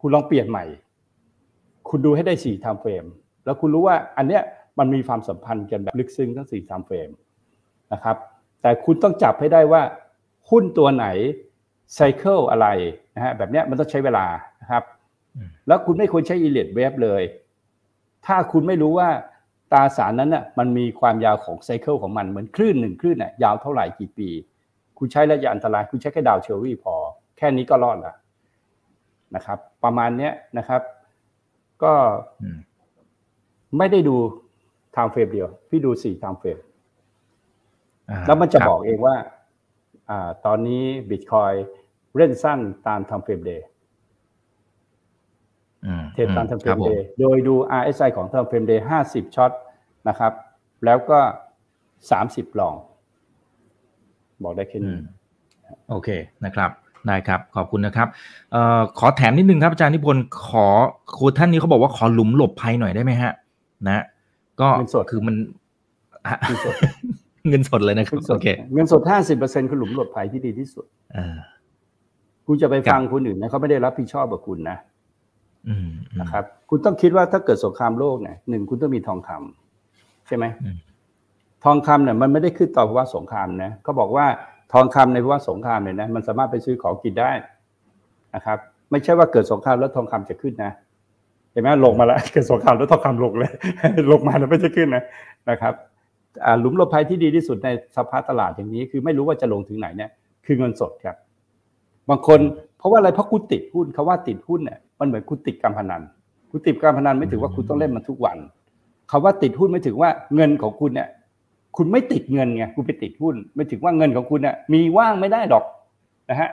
คุณลองเปลี่ยนใหม่ คุณดูให้ได้4 time frame แล้วคุณรู้ว่าอันเนี้ยมันมีความสัมพันธ์กันแบบลึกซึ้งทั้ง4 time frame นะครับ แต่คุณต้องจับให้ได้ว่าหุ้นตัวไหนไซเคิลอะไรนะฮะแบบเนี้ยมันต้องใช้เวลานะครับ แล้วคุณไม่ควรใช้อีเลียดเวฟเลย ถ้าคุณไม่รู้ว่า ตราสารนั้นน่ะมันมีความยาวของ cycle ของมันเหมือนคลื่นหนึ่งคลื่นน่ะยาวเท่าไหร่กี่ปี คุณใช้ระยะอันตราย คุณใช้แค่ Dow Theory พอ แค่นี้ก็รอดแล้วนะครับ ประมาณเนี้ยนะครับ ก็อืมไม่ได้ดู time frame เดียว พี่ดูสี่ time frame อ่าแล้วมันจะครับอกเองว่าอ่าตอนนี้บิตคอยน์เล่นสั้นตาม time frame dayอืมเทรดตามไทม์เฟครรับมผมเดย์โดยดู RSI ของ time frame day ห้าสิบ short นะครับ แล้วก็สามสิบ long บอกได้แค่อืนี้มโอเคนะครับได้ครับ ขอบคุณนะครับเอ่อขอแถมนิดนึงครับอาจารย์นิพนธ์ขอครูท่านนี้เขาบอกว่าขอหลุมหลบภัยหน่อยได้ไหมฮะ นะ ก็เงินสดคือมันเงินสดเงินสดเลยนะครับเงินสโอเคเงินสดห้าสิบเปอร์เซ็นคือหลุมหลบภัยที่ดีที่สุดเออคุณจะไปครับฟังคนอื่นนะเขาไม่ได้รับผิดชอบกับคุณนะอืมอืมนะครับ คุณต้องคิดว่าถ้าเกิดสงครามโลกเนี่ยหนึ่งคุณต้องมีทองคำ ใช่ไหมอืมทองคำเนี่ยมันไม่ได้ขึ้นต่อภาวะสงครามนะเขาบอกว่าทองคำในภาวะสงครามเนี่ยนะมันสามารถไปซื้อของกินได้นะครับ ไม่ใช่ว่าเกิดสงครามแล้วทองคำจะขึ้นนะเห็นไหมลงมาแล้วเกิดสงครามแล้วทองคำลงเลยลงมาแล้วไม่จะขึ้นนะนะครับอ่าหลุมหลบภัยที่ดีที่สุดในสภาพตลาดอย่างนี้ คือไม่รู้ว่าจะลงถึงไหนเนี่ยคือเงินสดครับ บางคนเพราะว่าอะไรเพราะคุณติดหุ้นคาว่าติดหุ้นเนี่ยมันเหมือนคุณติดการพนันคุณติดการพนันไม่ถือว่าคุณต้องเล่นมันทุกวัน คาว่าติดหุ้นไม่ถึงว่าเงินของคุณเนี่ยคุณไม่ติดเงินไงคุณไปติดหุ้น ไม่ถึงว่าเงินของคุณเนี่ยมีว่างไม่ได้ดอกนะฮะ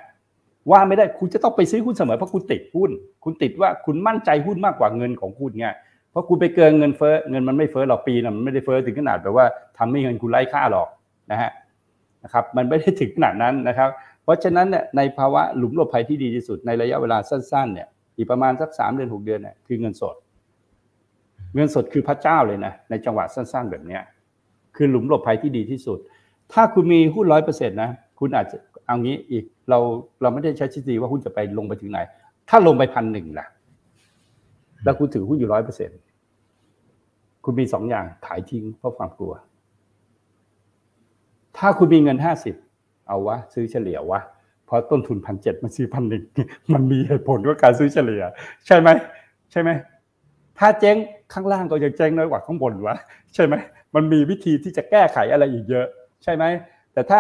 ว่างไม่ได้คุณจะต้องไปซื้อหุ้นเสมอเพราะคุณติดหุ้น คุณติดว่าคุณมั่นใจหุ้นมากกว่าเงินของคุณไงเพราะคุณไปเกินเงินเฟ้อเงินมันไม่เฟ้อหรอกปีนะมันไม่ได้เฟ้อถึงขนาดแบบว่าทำให้เงินคุณไร้ค่าหรอกนะฮะนะครับมันไม่ได้ถึงขนาดนั้นนะครับ เพราะฉะนั้นเนี่ยในภาวะหลุมหลบภัยที่ดีที่สุดในระยะเวลาสั้นๆเนี่ยอีกประมาณสักสามเดือนหกเดือนเนี่ยคือเงินสด เงินสดคือพระเจ้าเลยนะในจังหวะสั้น ๆ แบบเนี้ยคือหลุมหลบภัยที่ดีที่สุด ถ้าคุณมีหุ้นร้อยเปอร์เซ็นต์นะคุณอาจจะเอางี้อีกเราเราไม่ได้ใช้ทฤษฎีว่าหุ้นจะไปลงไปถึงไหน ถ้าลงไปพันหนึ่งล่ะ แล้วคุณถือหุ้นอยู่ร้อยเปอร์เซ็นต์คุณมีสองอย่างขายทิ้งเพราะความกลัว ถ้าคุณมีเงินห้าสิบเอาวะ ซื้อเฉลี่ยวะเพราะต้นทุนพันเจ็ดมันซื้อพันหนึ่งมันมีเหตุผลว่าการซื้อเฉลี่ย ใช่ไหมใช่ไหมถ้าเจ๊ง ข้างล่างก็ยังเจ๊งน้อยกว่าข้างบนวะใช่ไหมมันมีวิธีที่จะแก้ไขอะไรอีกเยอะ ใช่ไหมแต่ถ้า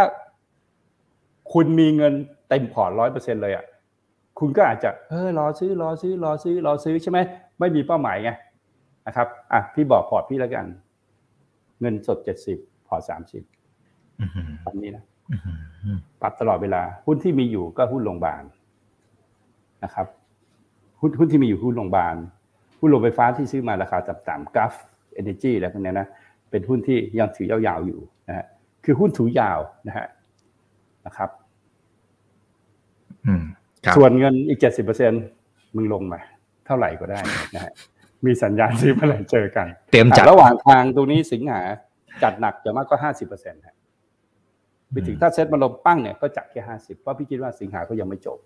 คุณมีเงินเต็มพอร์ตร้อยเปอร์เซ็นเลยอะคุณก็อาจจะเออรอซื้อรอซื้อรอซื้อรอซื้อใช่ไหมไม่มีเป้าหมายไงนะครับอะพี่บอกพอร์ตพี่แล้วกัน เงินสดเจ็ดสิบพอร์ตสามสิบอืมอืมตามนี้นะอืมอืมปรับตลอดเวลา หุ้นที่มีอยู่ก็หุ้นโรงพยาบาลนะครับ หุ้นหุ้นที่มีอยู่หุ้นโรงพยาบาล หุ้นโรงไฟฟ้าที่ซื้อมาราคาต่ำๆ Gulf Energy อะไรพวกเนี้ยนะเป็นหุ้นที่ยังถือยาวๆอยู่นะฮะคือหุ้นถือยาวนะฮะนะครับอืมครับส่วนเงินอีกเจ็ดสิบเปอร์เซ็นมึงลงมา เท่าไหร่ก็ได้นะฮะมีสัญญาณซื้อเมื่อไหร่เจอกัน เตรียมจัดอะระหว่างทางตรงนี้สิงหาจัดหนักจะมากก็ห้าสิบเปอร์เซ็นต์ไปถึงถ้าเซ็ตมาลงปั้งเนี่ยก็จัดแค่ห้าสิบเพราะพี่คิดว่าสิงหาก็ยังไม่จบ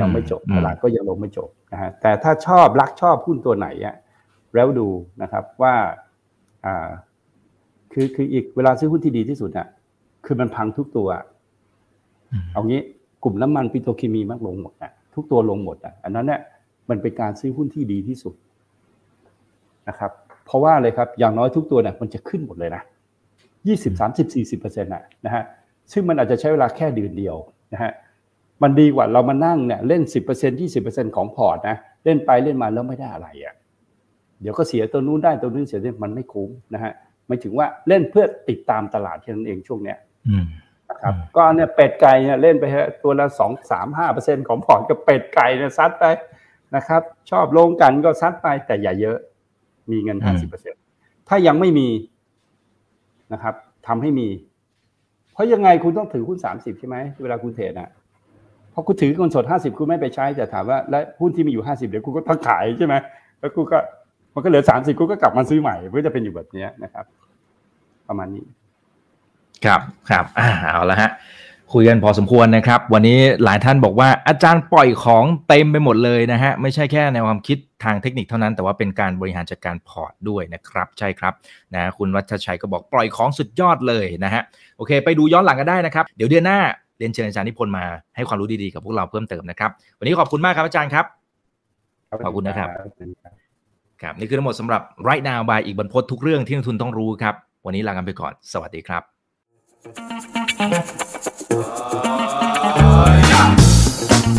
ยังไม่จบอืมตลาดก็ยังลงไม่จบนะฮะแต่ถ้าชอบรักชอบหุ้นตัวไหนอะแล้วดูนะครับว่าอ่าคือคืออีกเวลาซื้อหุ้นที่ดีที่สุดอะคือมันพังทุกตัวอืมเอางี้กลุ่มน้ำมันปิโตรเคมีมักลงหมดนะทุกตัวลงหมดอะอันนั้นเนี่ยมันเป็นการซื้อหุ้นที่ดีที่สุดนะครับ เพราะว่าอะไรครับอย่างน้อยทุกตัวเนี่ยมันจะขึ้นหมดเลยนะยี่สิบสามสิบสี่สิบเปอร์เซ็นต์ะนะฮะซึ่งมันอาจจะใช้เวลาแค่เดือนเดียวนะฮะ มันดีกว่าเรามานั่งเนี่ยเล่นสิบเปอร์เซ็นยี่สิบเปอร์เซ็นของพอร์ตนะเล่นไปเล่นมาแล้วไม่ได้อะไรอะเดี๋ยวก็เสียตัวนู้นได้ตัวนู้นเสียตัวนี้มันไม่คุ้มนะฮะไม่ถึงว่าเล่นเพื่อติดตามตลาดแค่นั้นเองช่วงเนี้ยอืมนะครับอืมก็เนี่ยเป็ดไก่เนี่ยเล่นไปฮะตัวละสองสามห้าเปอร์เซ็นของพอร์ตก็เป็ดไก่เนี่ยซัดไปนะครับ ชอบลงกันก็ซัดไปแต่อย่าเยอะ มีเงินห้าสิบเปอร์เซ็นถ้ายังไม่มีนะครับทำให้มี เพราะยังไงคุณต้องถือหุ้นสามสิบใช่ไหมเวลาคุณเทรดอะเพราะคุณถือเงินสดห้าสิบคุณไม่ไปใช้จะถามว่าแล้วหุ้นที่มีอยู่ห้าสิบเดี๋ยวคุณก็ต้องขายใช่ไหมแล้วคุณก็มันก็เหลือสามสิบคุณก็กลับมาซื้อใหม่เพื่อจะเป็นอยู่แบบนี้นะครับ ประมาณนี้ ครับครับอ่าเอาละฮะคุยกันพอสมควรนะครับ วันนี้หลายท่านบอกว่าอาจารย์ปล่อยของเต็มไปหมดเลยนะฮะไม่ใช่แค่ในความคิดทางเทคนิคเท่านั้นแต่ว่าเป็นการบริหารจัดการพอร์ตด้วยนะครับ ใช่ครับนะคุณวัชชัยก็บอกปล่อยของสุดยอดเลยนะฮะโอเค ไปดูย้อนหลังกันได้นะครับ เดี๋ยวเดือนหน้า เรียนเชิญอาจารย์นิพนธ์มาให้ความรู้ดีๆกับพวกเราเพิ่มเติมนะครับ วันนี้ขอบคุณมากครับอาจารย์ครับ ขอบคุณนะครับ ครับ นี่คือทั้งหมดสำหรับ right now by อีกบรรพททุกเรื่องที่นักทุนต้องรู้ครับ วันนี้ลากันไปก่อน สวัสดีครับ